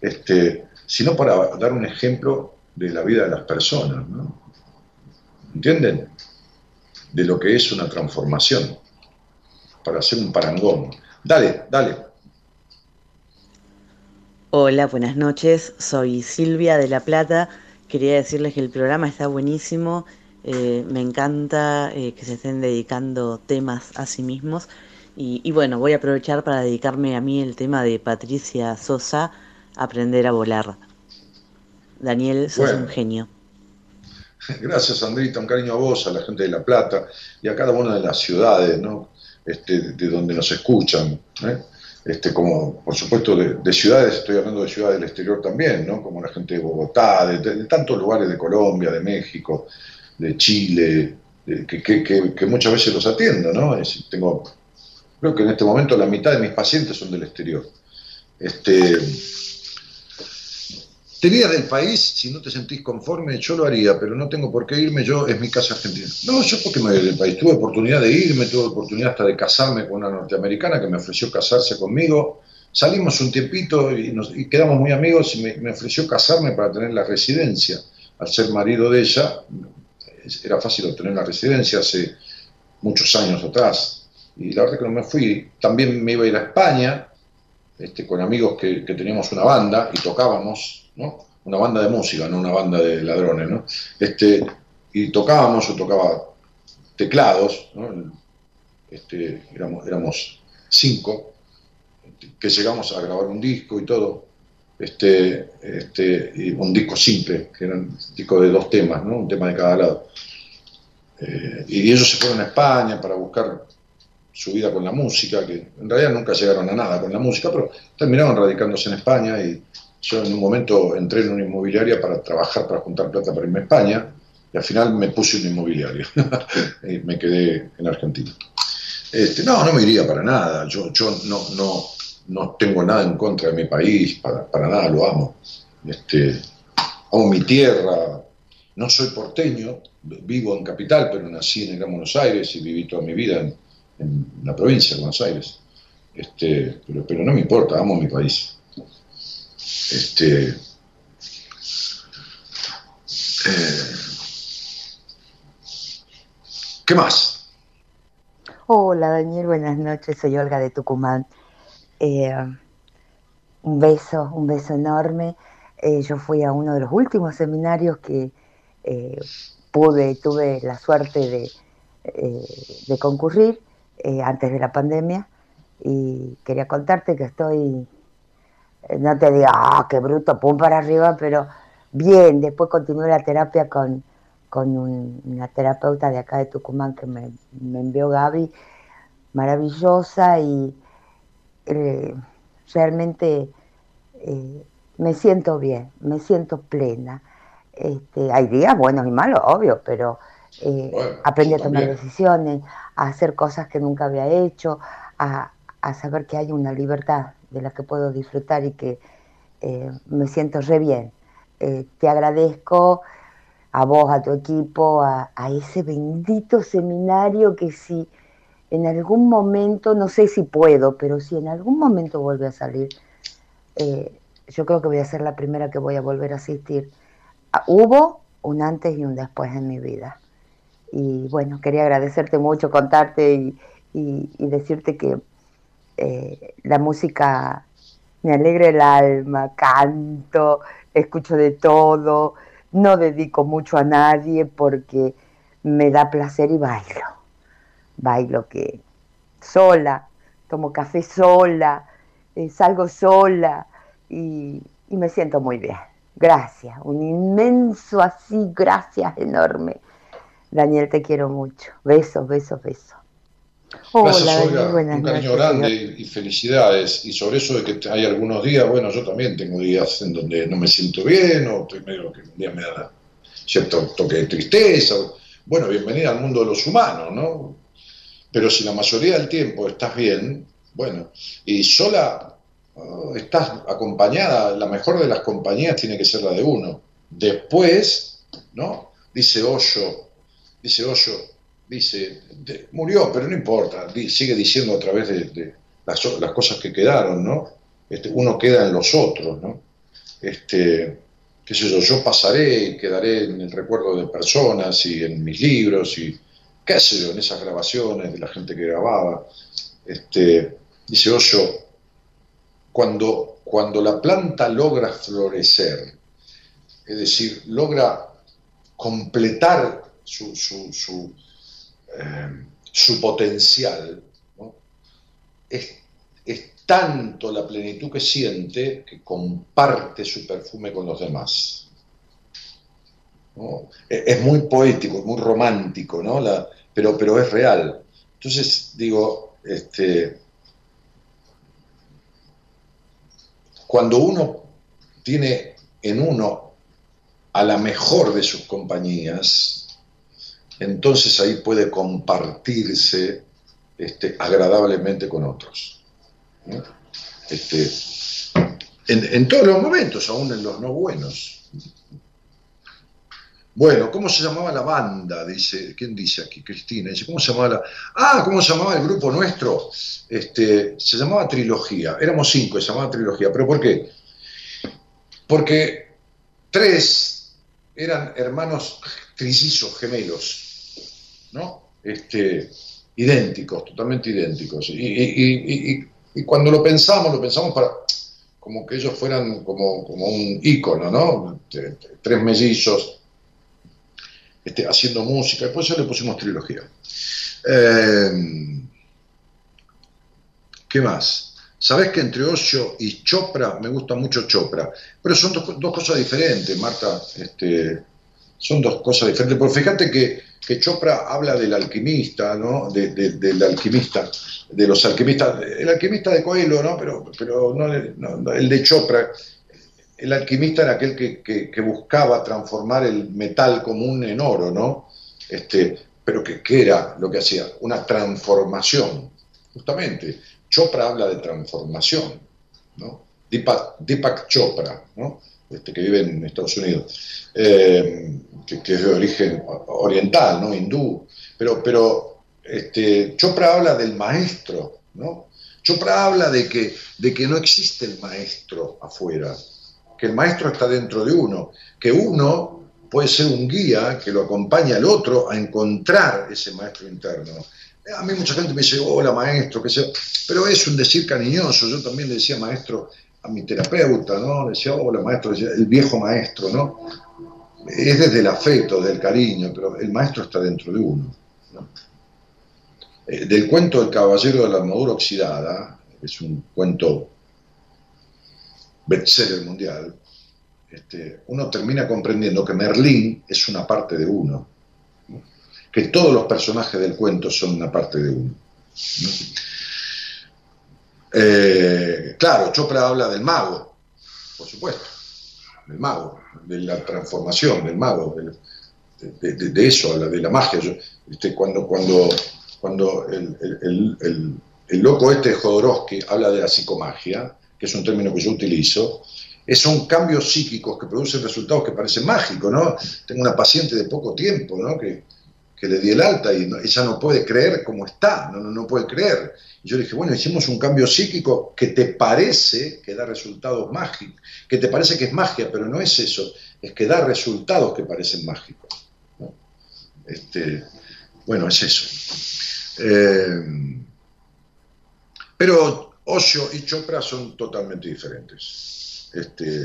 Este, sino para dar un ejemplo de la vida de las personas, ¿no? ¿Entienden? De lo que es una transformación, para hacer un parangón. Dale, dale. Hola, buenas noches. Soy Silvia de La Plata. Quería decirles que el programa está buenísimo. Eh, me encanta eh, que se estén dedicando temas a sí mismos. Y, y, bueno, voy a aprovechar para dedicarme a mí el tema de Patricia Sosa, Aprender a volar. Daniel, sos Bueno. un genio. Gracias, Sandrita, un cariño a vos, a la gente de La Plata y a cada una de las ciudades, ¿no? Este, de donde nos escuchan, ¿eh? Este, como, por supuesto, de, de ciudades, estoy hablando de ciudades del exterior también, ¿no? Como la gente de Bogotá, de, tantos lugares de Colombia, de México, de Chile, que, muchas veces los atiendo, ¿no? Es tengo, creo que en este momento la mitad de mis pacientes son del exterior. Este, te irías del país si no te sentís conforme, yo lo haría, pero no tengo por qué irme, yo es mi casa argentina. No, yo porque me voy del país, tuve oportunidad de irme, tuve oportunidad hasta de casarme con una norteamericana que me ofreció casarse conmigo. Salimos un tiempito y, quedamos muy amigos y me, ofreció casarme para tener la residencia. Al ser marido de ella, era fácil obtener la residencia hace muchos años atrás. Y la verdad que no me fui. También me iba a ir a España, este, con amigos que teníamos una banda y tocábamos, ¿no? Una banda de música, no una banda de ladrones, ¿no? Este, y tocábamos, yo tocaba teclados, ¿no? Este, éramos, éramos cinco, que llegamos a grabar un disco y todo, este, este, un disco simple, que era un disco de dos temas, ¿no? Un tema de cada lado. Eh, y ellos se fueron a España para buscar su vida con la música, que en realidad nunca llegaron a nada con la música, pero terminaron radicándose en España y yo en un momento entré en una inmobiliaria para trabajar, para juntar plata para irme a España y al final me puse una inmobiliaria y me quedé en Argentina. Este, no, no me iría para nada, yo, yo no, no, no tengo nada en contra de mi país, para, para nada lo amo. Este, amo mi tierra, no soy porteño, vivo en capital, pero nací en el Gran Buenos Aires y viví toda mi vida en, la provincia de Buenos Aires. Este, pero, pero no me importa, amo mi país. Este, eh, ¿Qué más? Hola Daniel, buenas noches, soy Olga de Tucumán. Eh, un beso, un beso enorme. Eh, yo fui a uno de los últimos seminarios que pude, tuve la suerte de, de concurrir antes de la pandemia y quería contarte que estoy, no te digo, ah, qué bruto, pum para arriba, pero bien, después continué la terapia con, con un- una terapeuta de acá de Tucumán que me, me envió Gaby, maravillosa y eh, realmente eh, me siento bien, me siento plena. Este, hay días buenos y malos, obvio, pero eh, aprendí a tomar también. decisiones, a hacer cosas que nunca había hecho, a, a saber que hay una libertad de la que puedo disfrutar y que eh, me siento re bien. Eh, te agradezco a vos, a tu equipo, a, ese bendito seminario que si en algún momento, no sé si puedo, pero si en algún momento vuelve a salir, eh, yo creo que voy a ser la primera que voy a volver a asistir. Ah, Hubo un antes y un después en mi vida. Y bueno, quería agradecerte mucho, contarte y decirte que eh, la música me alegra el alma, canto, escucho de todo, no dedico mucho a nadie porque me da placer y bailo. Bailo que sola, tomo café sola, eh, salgo sola y, y me siento muy bien. Gracias, un inmenso así, gracias enorme. Daniel, te quiero mucho. Besos, besos, besos. Gracias, Hola, Olga. Daniel, buenas Un cariño noches. grande y, y felicidades. Y sobre eso de que hay algunos días, bueno, yo también tengo días en donde no me siento bien o estoy medio que un día me da cierto toque de tristeza. Bueno, bienvenida al mundo de los humanos, ¿no? Pero si la mayoría del tiempo estás bien, bueno, y sola oh, estás acompañada, la mejor de las compañías tiene que ser la de uno. Después, ¿no? Dice Hoyo, dice Hoyo, dice, murió, pero no importa, sigue diciendo a través de, las, cosas que quedaron, ¿no? Este, uno queda en los otros, ¿no? este, qué sé yo, yo pasaré y quedaré en el recuerdo de personas y en mis libros y qué sé yo, en esas grabaciones de la gente que grababa. Este, dice Osho, cuando, cuando la planta logra florecer, es decir, logra completar su, eh, su potencial, es, es tanto la plenitud que siente que comparte su perfume con los demás. Es, es muy poético, muy romántico, ¿no? La, pero, pero es real. Entonces, digo, este, cuando uno tiene en uno a la mejor de sus compañías, entonces ahí puede compartirse este, agradablemente con otros. Este, en, en, todos los momentos, aún en los no buenos. Bueno, ¿cómo se llamaba la banda? Dice, ¿quién dice aquí? Cristina. Dice, ¿cómo se llamaba la... Ah, ¿cómo se llamaba el grupo nuestro? Este, se llamaba Trilogía. Éramos cinco, se llamaba Trilogía. ¿Pero por qué? Porque tres eran hermanos trillizos, gemelos, ¿no? Este, idénticos, totalmente idénticos. Y, y, y, y, cuando lo pensamos, lo pensamos para como que ellos fueran como, como un ícono, ¿no? Tres mellizos este, haciendo música, después ya le pusimos trilogía. Eh, ¿Qué más? Sabes que entre Osho y Chopra me gusta mucho Chopra, pero son dos, dos cosas diferentes, Marta. Este, son dos cosas diferentes. Porque fíjate que, que Chopra habla del alquimista, ¿no? De, de, del alquimista, de los alquimistas, el alquimista de Coelho, ¿no? Pero, pero no, no, el de Chopra, el alquimista era aquel que, que, que, buscaba transformar el metal común en oro, ¿no? Este, pero que, ¿qué era lo que hacía? Una transformación, justamente. Chopra habla de transformación, ¿no? Deepak, Deepak Chopra, ¿no? Este, que vive en Estados Unidos, eh, que, es de origen oriental, ¿no? Hindú, pero, pero este, Chopra habla del maestro, ¿no? Chopra habla de que, de que no existe el maestro afuera, que el maestro está dentro de uno, que uno puede ser un guía que lo acompaña al otro a encontrar ese maestro interno. A mí mucha gente me dice, hola maestro, que sea, pero es un decir cariñoso, yo también le decía maestro a mi terapeuta, ¿no? Le decía, hola maestro, el viejo maestro, ¿no? Es desde el afecto, del cariño, pero el maestro está dentro de uno. ¿no? Eh, del cuento del caballero de la armadura oxidada, es un cuento bestseller mundial, este, uno termina comprendiendo que Merlín es una parte de uno, ¿no? que todos los personajes del cuento son una parte de uno. ¿no? Eh, claro, Chopra habla del mago, por supuesto, del mago, de la transformación del mago, de, eso, de la magia. Yo, este, cuando cuando, cuando el, el, el, el, loco este Jodorowsky habla de la psicomagia, que es un término que yo utilizo, son cambios psíquicos que producen resultados que parecen mágicos, ¿no? Tengo una paciente de poco tiempo, ¿no? Que, que le di el alta y ella no puede creer cómo está, no, no, puede creer. Y yo le dije, bueno, hicimos un cambio psíquico que te parece que da resultados mágicos, que te parece que es magia, pero no es eso, es que da resultados que parecen mágicos. Este, bueno, es eso. Eh, pero Osho y Chopra son totalmente diferentes. Este,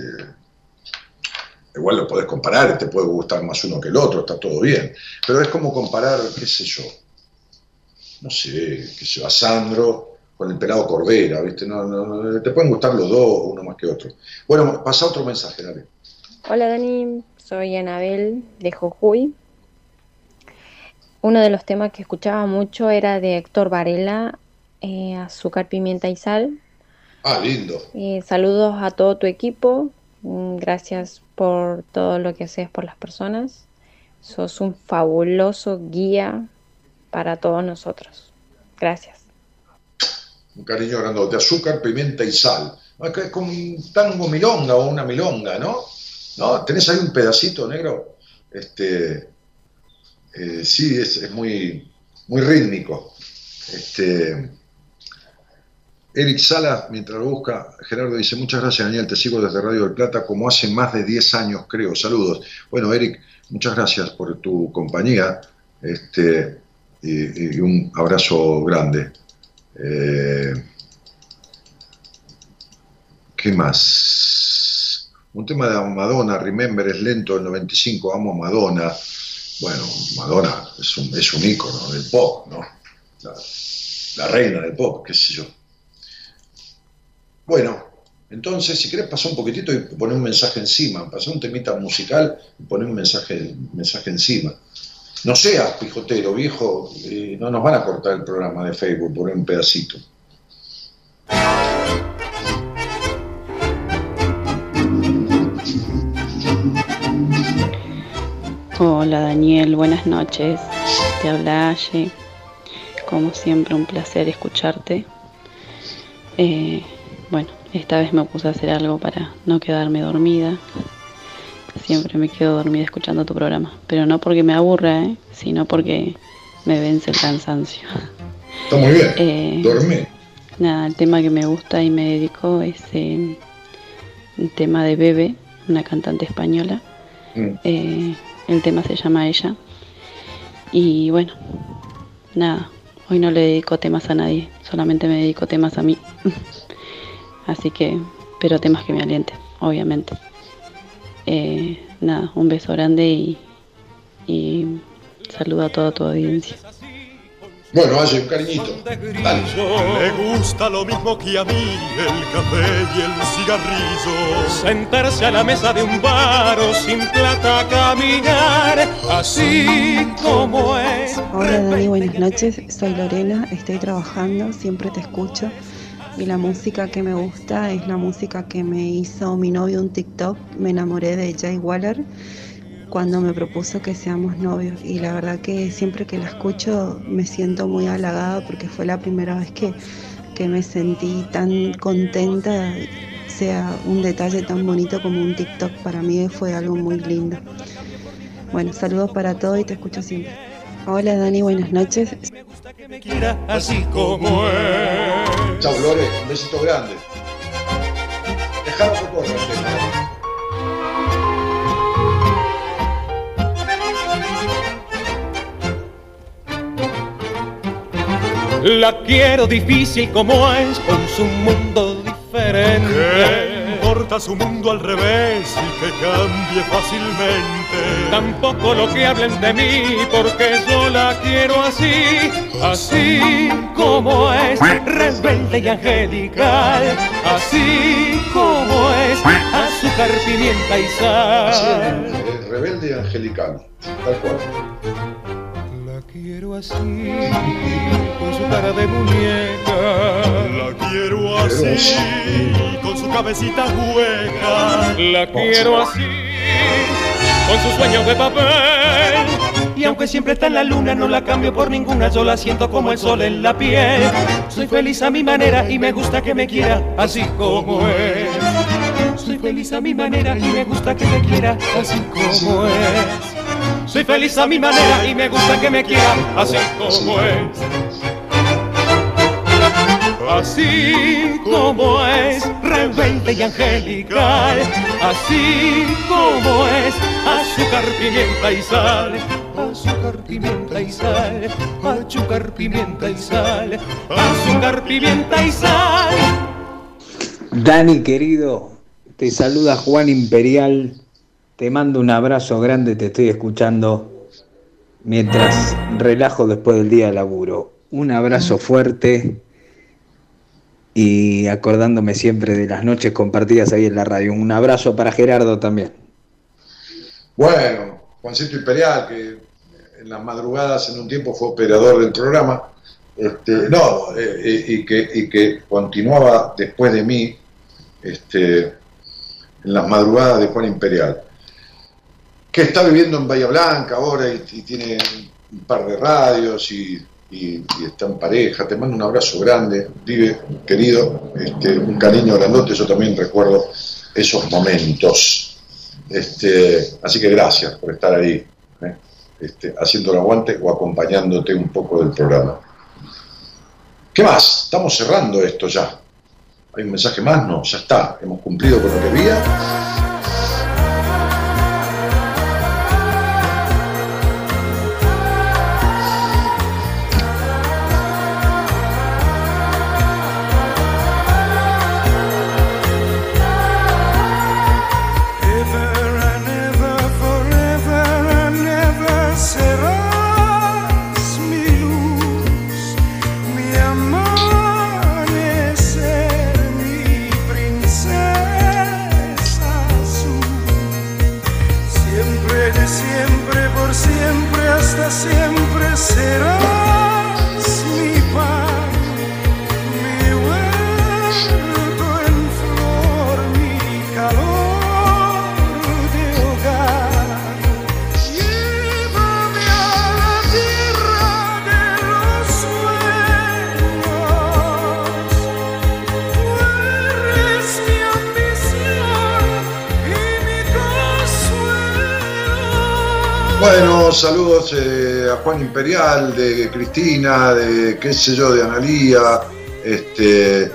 igual lo podés comparar, te puede gustar más uno que el otro, está todo bien, pero es como comparar, qué sé yo, no sé, qué sé yo, a Sandro con el pelado Cordera, ¿viste? No, no, no, te pueden gustar los dos, uno más que otro. Bueno, pasa otro mensaje, dale. Hola Dani, soy Anabel de Jujuy. Uno de los temas que escuchaba mucho era de Héctor Varela, eh, Azúcar, Pimienta y Sal. Ah, lindo. Eh, saludos a todo tu equipo, gracias por todo lo que haces por las personas. Sos un fabuloso guía para todos nosotros. Gracias. Un cariño grandote. Azúcar, pimienta y sal. Es como un tango milonga o una milonga, ¿no? ¿No? ¿Tenés ahí un pedacito negro? Este, eh, sí, es, es, muy, muy rítmico. Este, Eric Sala, mientras lo busca, Gerardo dice, muchas gracias Daniel, te sigo desde Radio del Plata como hace más de 10 años, creo. Saludos. Bueno, Eric, muchas gracias por tu compañía este, y, un abrazo grande. Eh, ¿Qué más? Un tema de Madonna, Remember, es lento, el 95, amo Madonna. Bueno, Madonna es un, es un ícono del pop, ¿no? La reina del pop, qué sé yo. Bueno, entonces, si querés pasar un poquitito y poner un mensaje encima, pasar un temita musical y poner un mensaje, mensaje encima. No seas pijotero, viejo, eh, no nos van a cortar el programa de Facebook por un pedacito. Hola Daniel, buenas noches. Te habla Aye. Como siempre, un placer escucharte. Eh, bueno, esta vez me puse a hacer algo para no quedarme dormida. Siempre me quedo dormida escuchando tu programa, pero no porque me aburra, ¿eh? sino porque me vence el cansancio. Está muy bien. Eh, Nada, el tema que me gusta y me dedico es eh, el tema de Bebe, una cantante española. Mm. Eh, el tema se llama Ella. Y bueno, nada, hoy no le dedico temas a nadie, solamente me dedico temas a mí. Así que, pero temas que me alienten, obviamente. Eh, nada, un beso grande y, y saludo a toda tu audiencia. Bueno, hace un cariñito. Dale. Le gusta lo mismo que a mí el café y el cigarrillo. Sentarse a la mesa de un bar o sin plata caminar, así como es. Hola Dani, buenas noches. Soy Lorena, estoy trabajando, siempre te escucho y la música que me gusta es la música que me hizo mi novio un TikTok. Me enamoré de Jay Waller cuando me propuso que seamos novios y la verdad que siempre que la escucho me siento muy halagada porque fue la primera vez que, que me sentí tan contenta, sea un detalle tan bonito como un TikTok, para mí fue algo muy lindo. Bueno, saludos para todos y te escucho siempre. Hola Dani, buenas noches. Gusta que me quiera así como es. Chao Lore, un besito grande. Dejalo que corra, La quiero difícil como es, con su mundo diferente importa su mundo al revés y que cambie fácilmente. Tampoco lo que hablen de mí, porque yo la quiero así, así como es, rebelde y angelical, así como es, azúcar, pimienta y sal. rebelde y angelical, tal cual quiero así, con su cara de muñeca. La quiero así, con su cabecita hueca. La quiero así, con sus sueños de papel. Y aunque siempre está en la luna, no la cambio por ninguna, yo la siento como el sol en la piel. Soy feliz a mi manera y me gusta que me quiera así como es. Soy feliz a mi manera y me gusta que me quiera así como es. Soy feliz a mi manera y me gusta que me quieran así como es. Así como es, rebelde y angelical, así como es, azúcar, pimienta y sal, azúcar, pimienta y sal, azúcar, pimienta y sal, azúcar, pimienta y sal. Dani querido, te saluda Juan Imperial te mando un abrazo grande, te estoy escuchando mientras relajo después del día de laburo. Un abrazo fuerte y acordándome siempre de las noches compartidas ahí en la radio. Un abrazo para Gerardo también. Bueno, Juancito Imperial, que en las madrugadas en un tiempo fue operador del programa, este, no, eh, y, que, y que continuaba después de mí este, en las madrugadas de Juan Imperial que está viviendo en Bahía Blanca ahora y, tiene un par de radios y, está en pareja. Te mando un abrazo grande, vive querido, este, un cariño grandote. Yo también recuerdo esos momentos. Este, así que gracias por estar ahí, ¿eh? este, haciendo el aguante o acompañándote un poco del programa. ¿Qué más? Estamos cerrando esto ya. ¿Hay un mensaje más? No, ya está. Hemos cumplido con lo que había. Imperial, de Cristina, de qué sé yo, de Analía, este,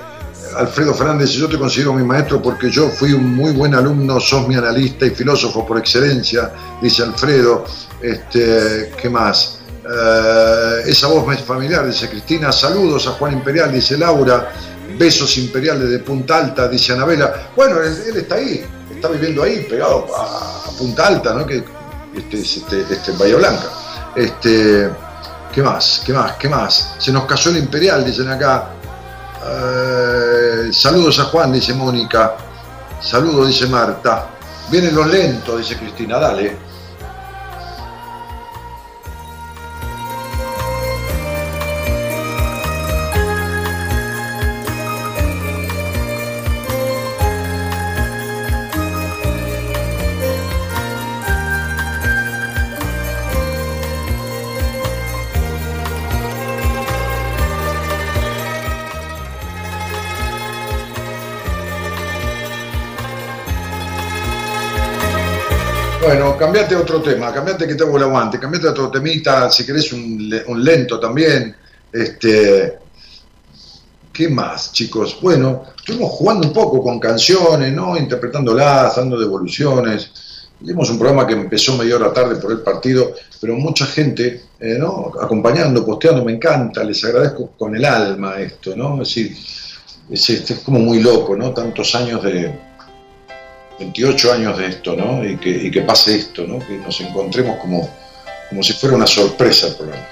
Alfredo Fernández, yo te considero mi maestro porque yo fui un muy buen alumno, sos mi analista y filósofo por excelencia, dice Alfredo, este, ¿qué más? Eh, esa voz me es familiar, dice Cristina, saludos a Juan Imperial, dice Laura, besos imperiales de Punta Alta, dice Anabela, bueno, él, está ahí, está viviendo ahí, pegado a, Punta Alta, ¿no? Que, este, es este, este, en Bahía Blanca. Este, ¿Qué más? ¿Qué más? ¿Qué más? Se nos cayó el Imperial, dicen acá. Eh, saludos a Juan, dice Mónica. Saludos, dice Marta. Vienen los lentos, dice Cristina. Dale. Bueno, cambiate a otro tema, cambiate que te hago el aguante, cambiate a otro temita, si querés un, le- un lento también. Este, ¿Qué más, chicos? Bueno, estuvimos jugando un poco con canciones, ¿no? Interpretándolas, dando devoluciones. Hicimos un programa que empezó media hora tarde por el partido, pero mucha gente, eh, ¿no? Acompañando, posteando, me encanta, les agradezco con el alma esto, ¿no? Es decir, es como muy loco, ¿no? Tantos años de, 28 años de esto, ¿no? Y que, y que pase esto, ¿no? Que nos encontremos como, como si fuera una sorpresa el programa.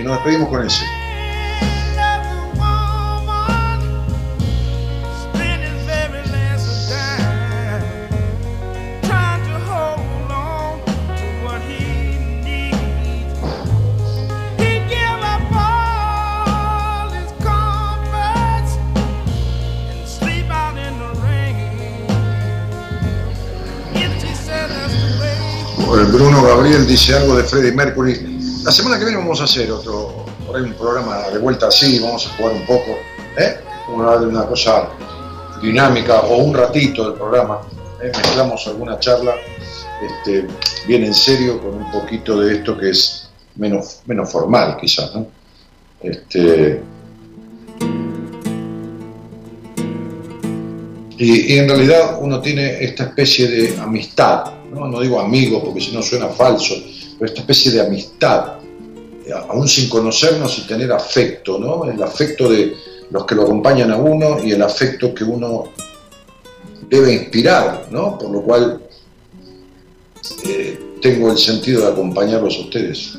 Y nos despedimos con ese. Bruno Gabriel dice algo de Freddie Mercury. La semana que viene vamos a hacer otro, por un programa de vuelta así, vamos a jugar un poco, ¿eh? Vamos a hablar de una cosa dinámica o un ratito del programa. ¿eh? Mezclamos alguna charla este, bien en serio con un poquito de esto que es menos, menos formal quizás, ¿no? Este, y, y en realidad uno tiene esta especie de amistad no, digo amigo porque si no suena falso, esta especie de amistad, eh, aún sin conocernos y tener afecto, ¿no? El afecto de los que lo acompañan a uno y el afecto que uno debe inspirar, ¿no? Por lo cual eh, tengo el sentido de acompañarlos a ustedes.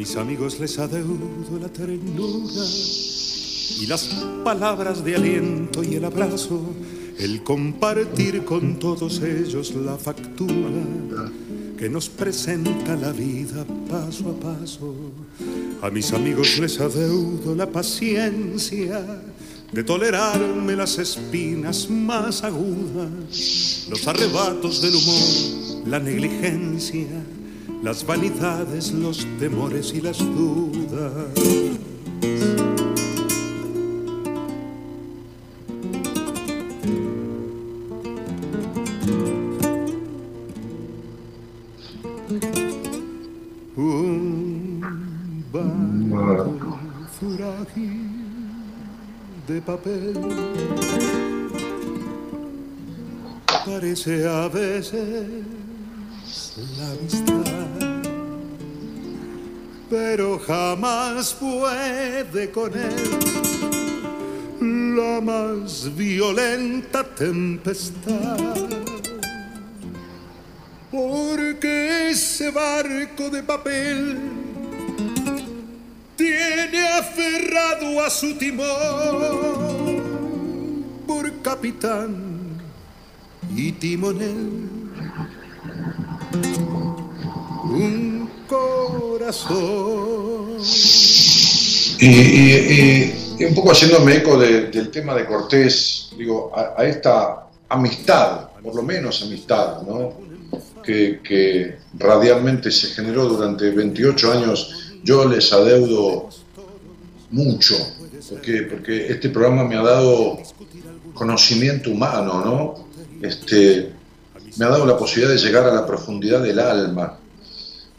Mis amigos les adeudo la ternura y las palabras de aliento y el abrazo, el compartir con todos ellos la factura que nos presenta la vida paso a paso. A mis amigos les adeudo la paciencia de tolerarme las espinas más agudas, los arrebatos del humor, la negligencia las vanidades, los temores y las dudas. Un barco frágil de papel parece a veces la amistad, pero jamás puede con él la más violenta tempestad. Porque ese barco de papel tiene aferrado a su timón por capitán y timonel un corazón. Y, un poco haciéndome eco del tema de Cortés, digo, a, esta amistad, por lo menos amistad, ¿no? que, radialmente se generó durante 28 años, yo les adeudo mucho, porque, porque este programa me ha dado conocimiento humano, ¿no? Este, me ha dado la posibilidad de llegar a la profundidad del alma,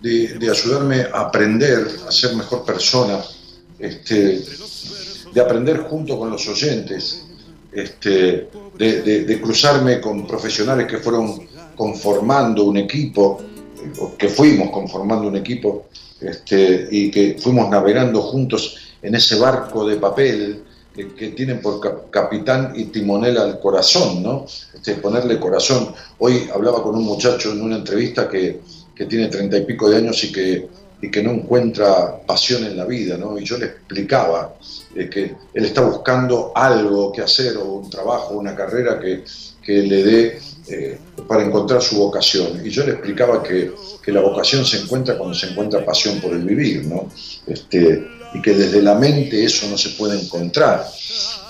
de, ayudarme a aprender, a ser mejor persona, este, de aprender junto con los oyentes, este, de, cruzarme con profesionales que fueron conformando un equipo, que fuimos conformando un equipo, este, y que fuimos navegando juntos en ese barco de papel que, tienen por capitán y timonel al corazón, ¿no? Este, ponerle corazón. Hoy hablaba con un muchacho en una entrevista que, que tiene treinta y pico de años y que, y que no encuentra pasión en la vida, ¿no? Y yo le explicaba eh, que él está buscando algo que hacer, o un trabajo, una carrera que, que le dé eh, para encontrar su vocación. Y yo le explicaba que, que, la vocación se encuentra cuando se encuentra pasión por el vivir, ¿no? Este, y que desde la mente eso no se puede encontrar,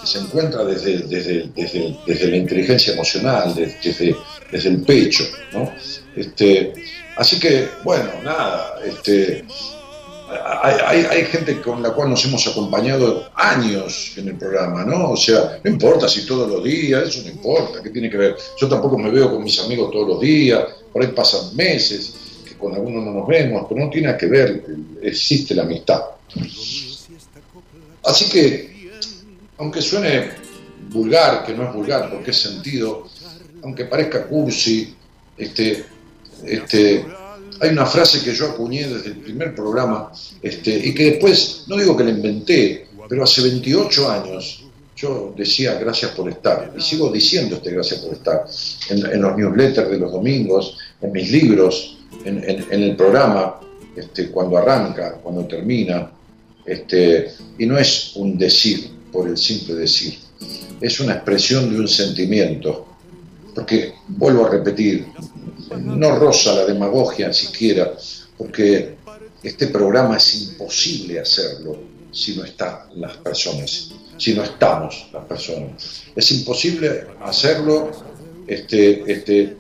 se encuentra desde, desde, desde, desde la inteligencia emocional, desde, desde el pecho. ¿no? Este, así que, bueno, nada, este, hay, hay, gente con la cual nos hemos acompañado años en el programa, ¿no? O sea, no importa si todos los días, eso no importa, ¿qué tiene que ver? Yo tampoco me veo con mis amigos todos los días, por ahí pasan meses, que con algunos no nos vemos, pero no tiene que ver, existe la amistad. Así que, aunque suene vulgar, que no es vulgar porque es sentido, aunque parezca cursi, este, este, hay una frase que yo acuñé desde el primer programa este, y que después, no digo que la inventé, pero hace 28 años yo decía gracias por estar y sigo diciendo este gracias por estar en, los newsletters de los domingos, en mis libros, en, el programa, este, cuando arranca, cuando termina, este, y no es un decir por el simple decir, es una expresión de un sentimiento, porque vuelvo a repetir, no roza la demagogia siquiera, porque este programa es imposible hacerlo si no están las personas, si no estamos las personas. Es imposible hacerlo este, este,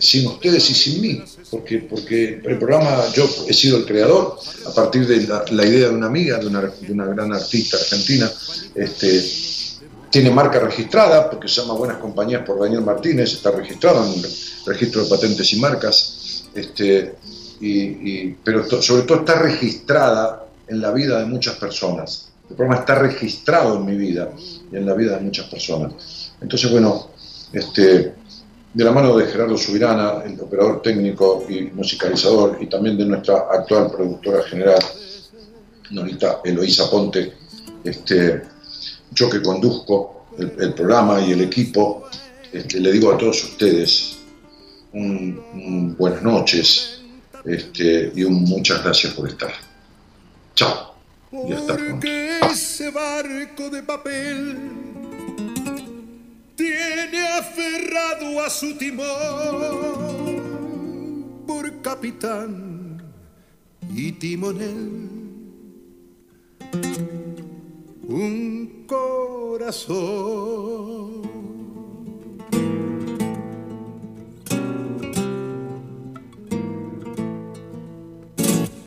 sin ustedes y sin mí, porque, porque el programa yo he sido el creador a partir de la, idea de una amiga, de una, de una, gran artista argentina, este, tiene marca registrada porque se llama Buenas Compañías por Daniel Martínez, está registrado en el registro de patentes y marcas, este, y, pero sobre todo está registrada en la vida de muchas personas. El programa está registrado en mi vida y en la vida de muchas personas. Entonces, bueno, este, de la mano de Gerardo Subirana, el operador técnico y musicalizador, y también de nuestra actual productora general, Norita Eloísa Ponte, este, yo que conduzco el, programa y el equipo, este, le digo a todos ustedes buenas noches este, y un muchas gracias por estar. Chao. Y hasta pronto. ese barco de papel tiene aferrado a su timón por capitán y timonel un corazón.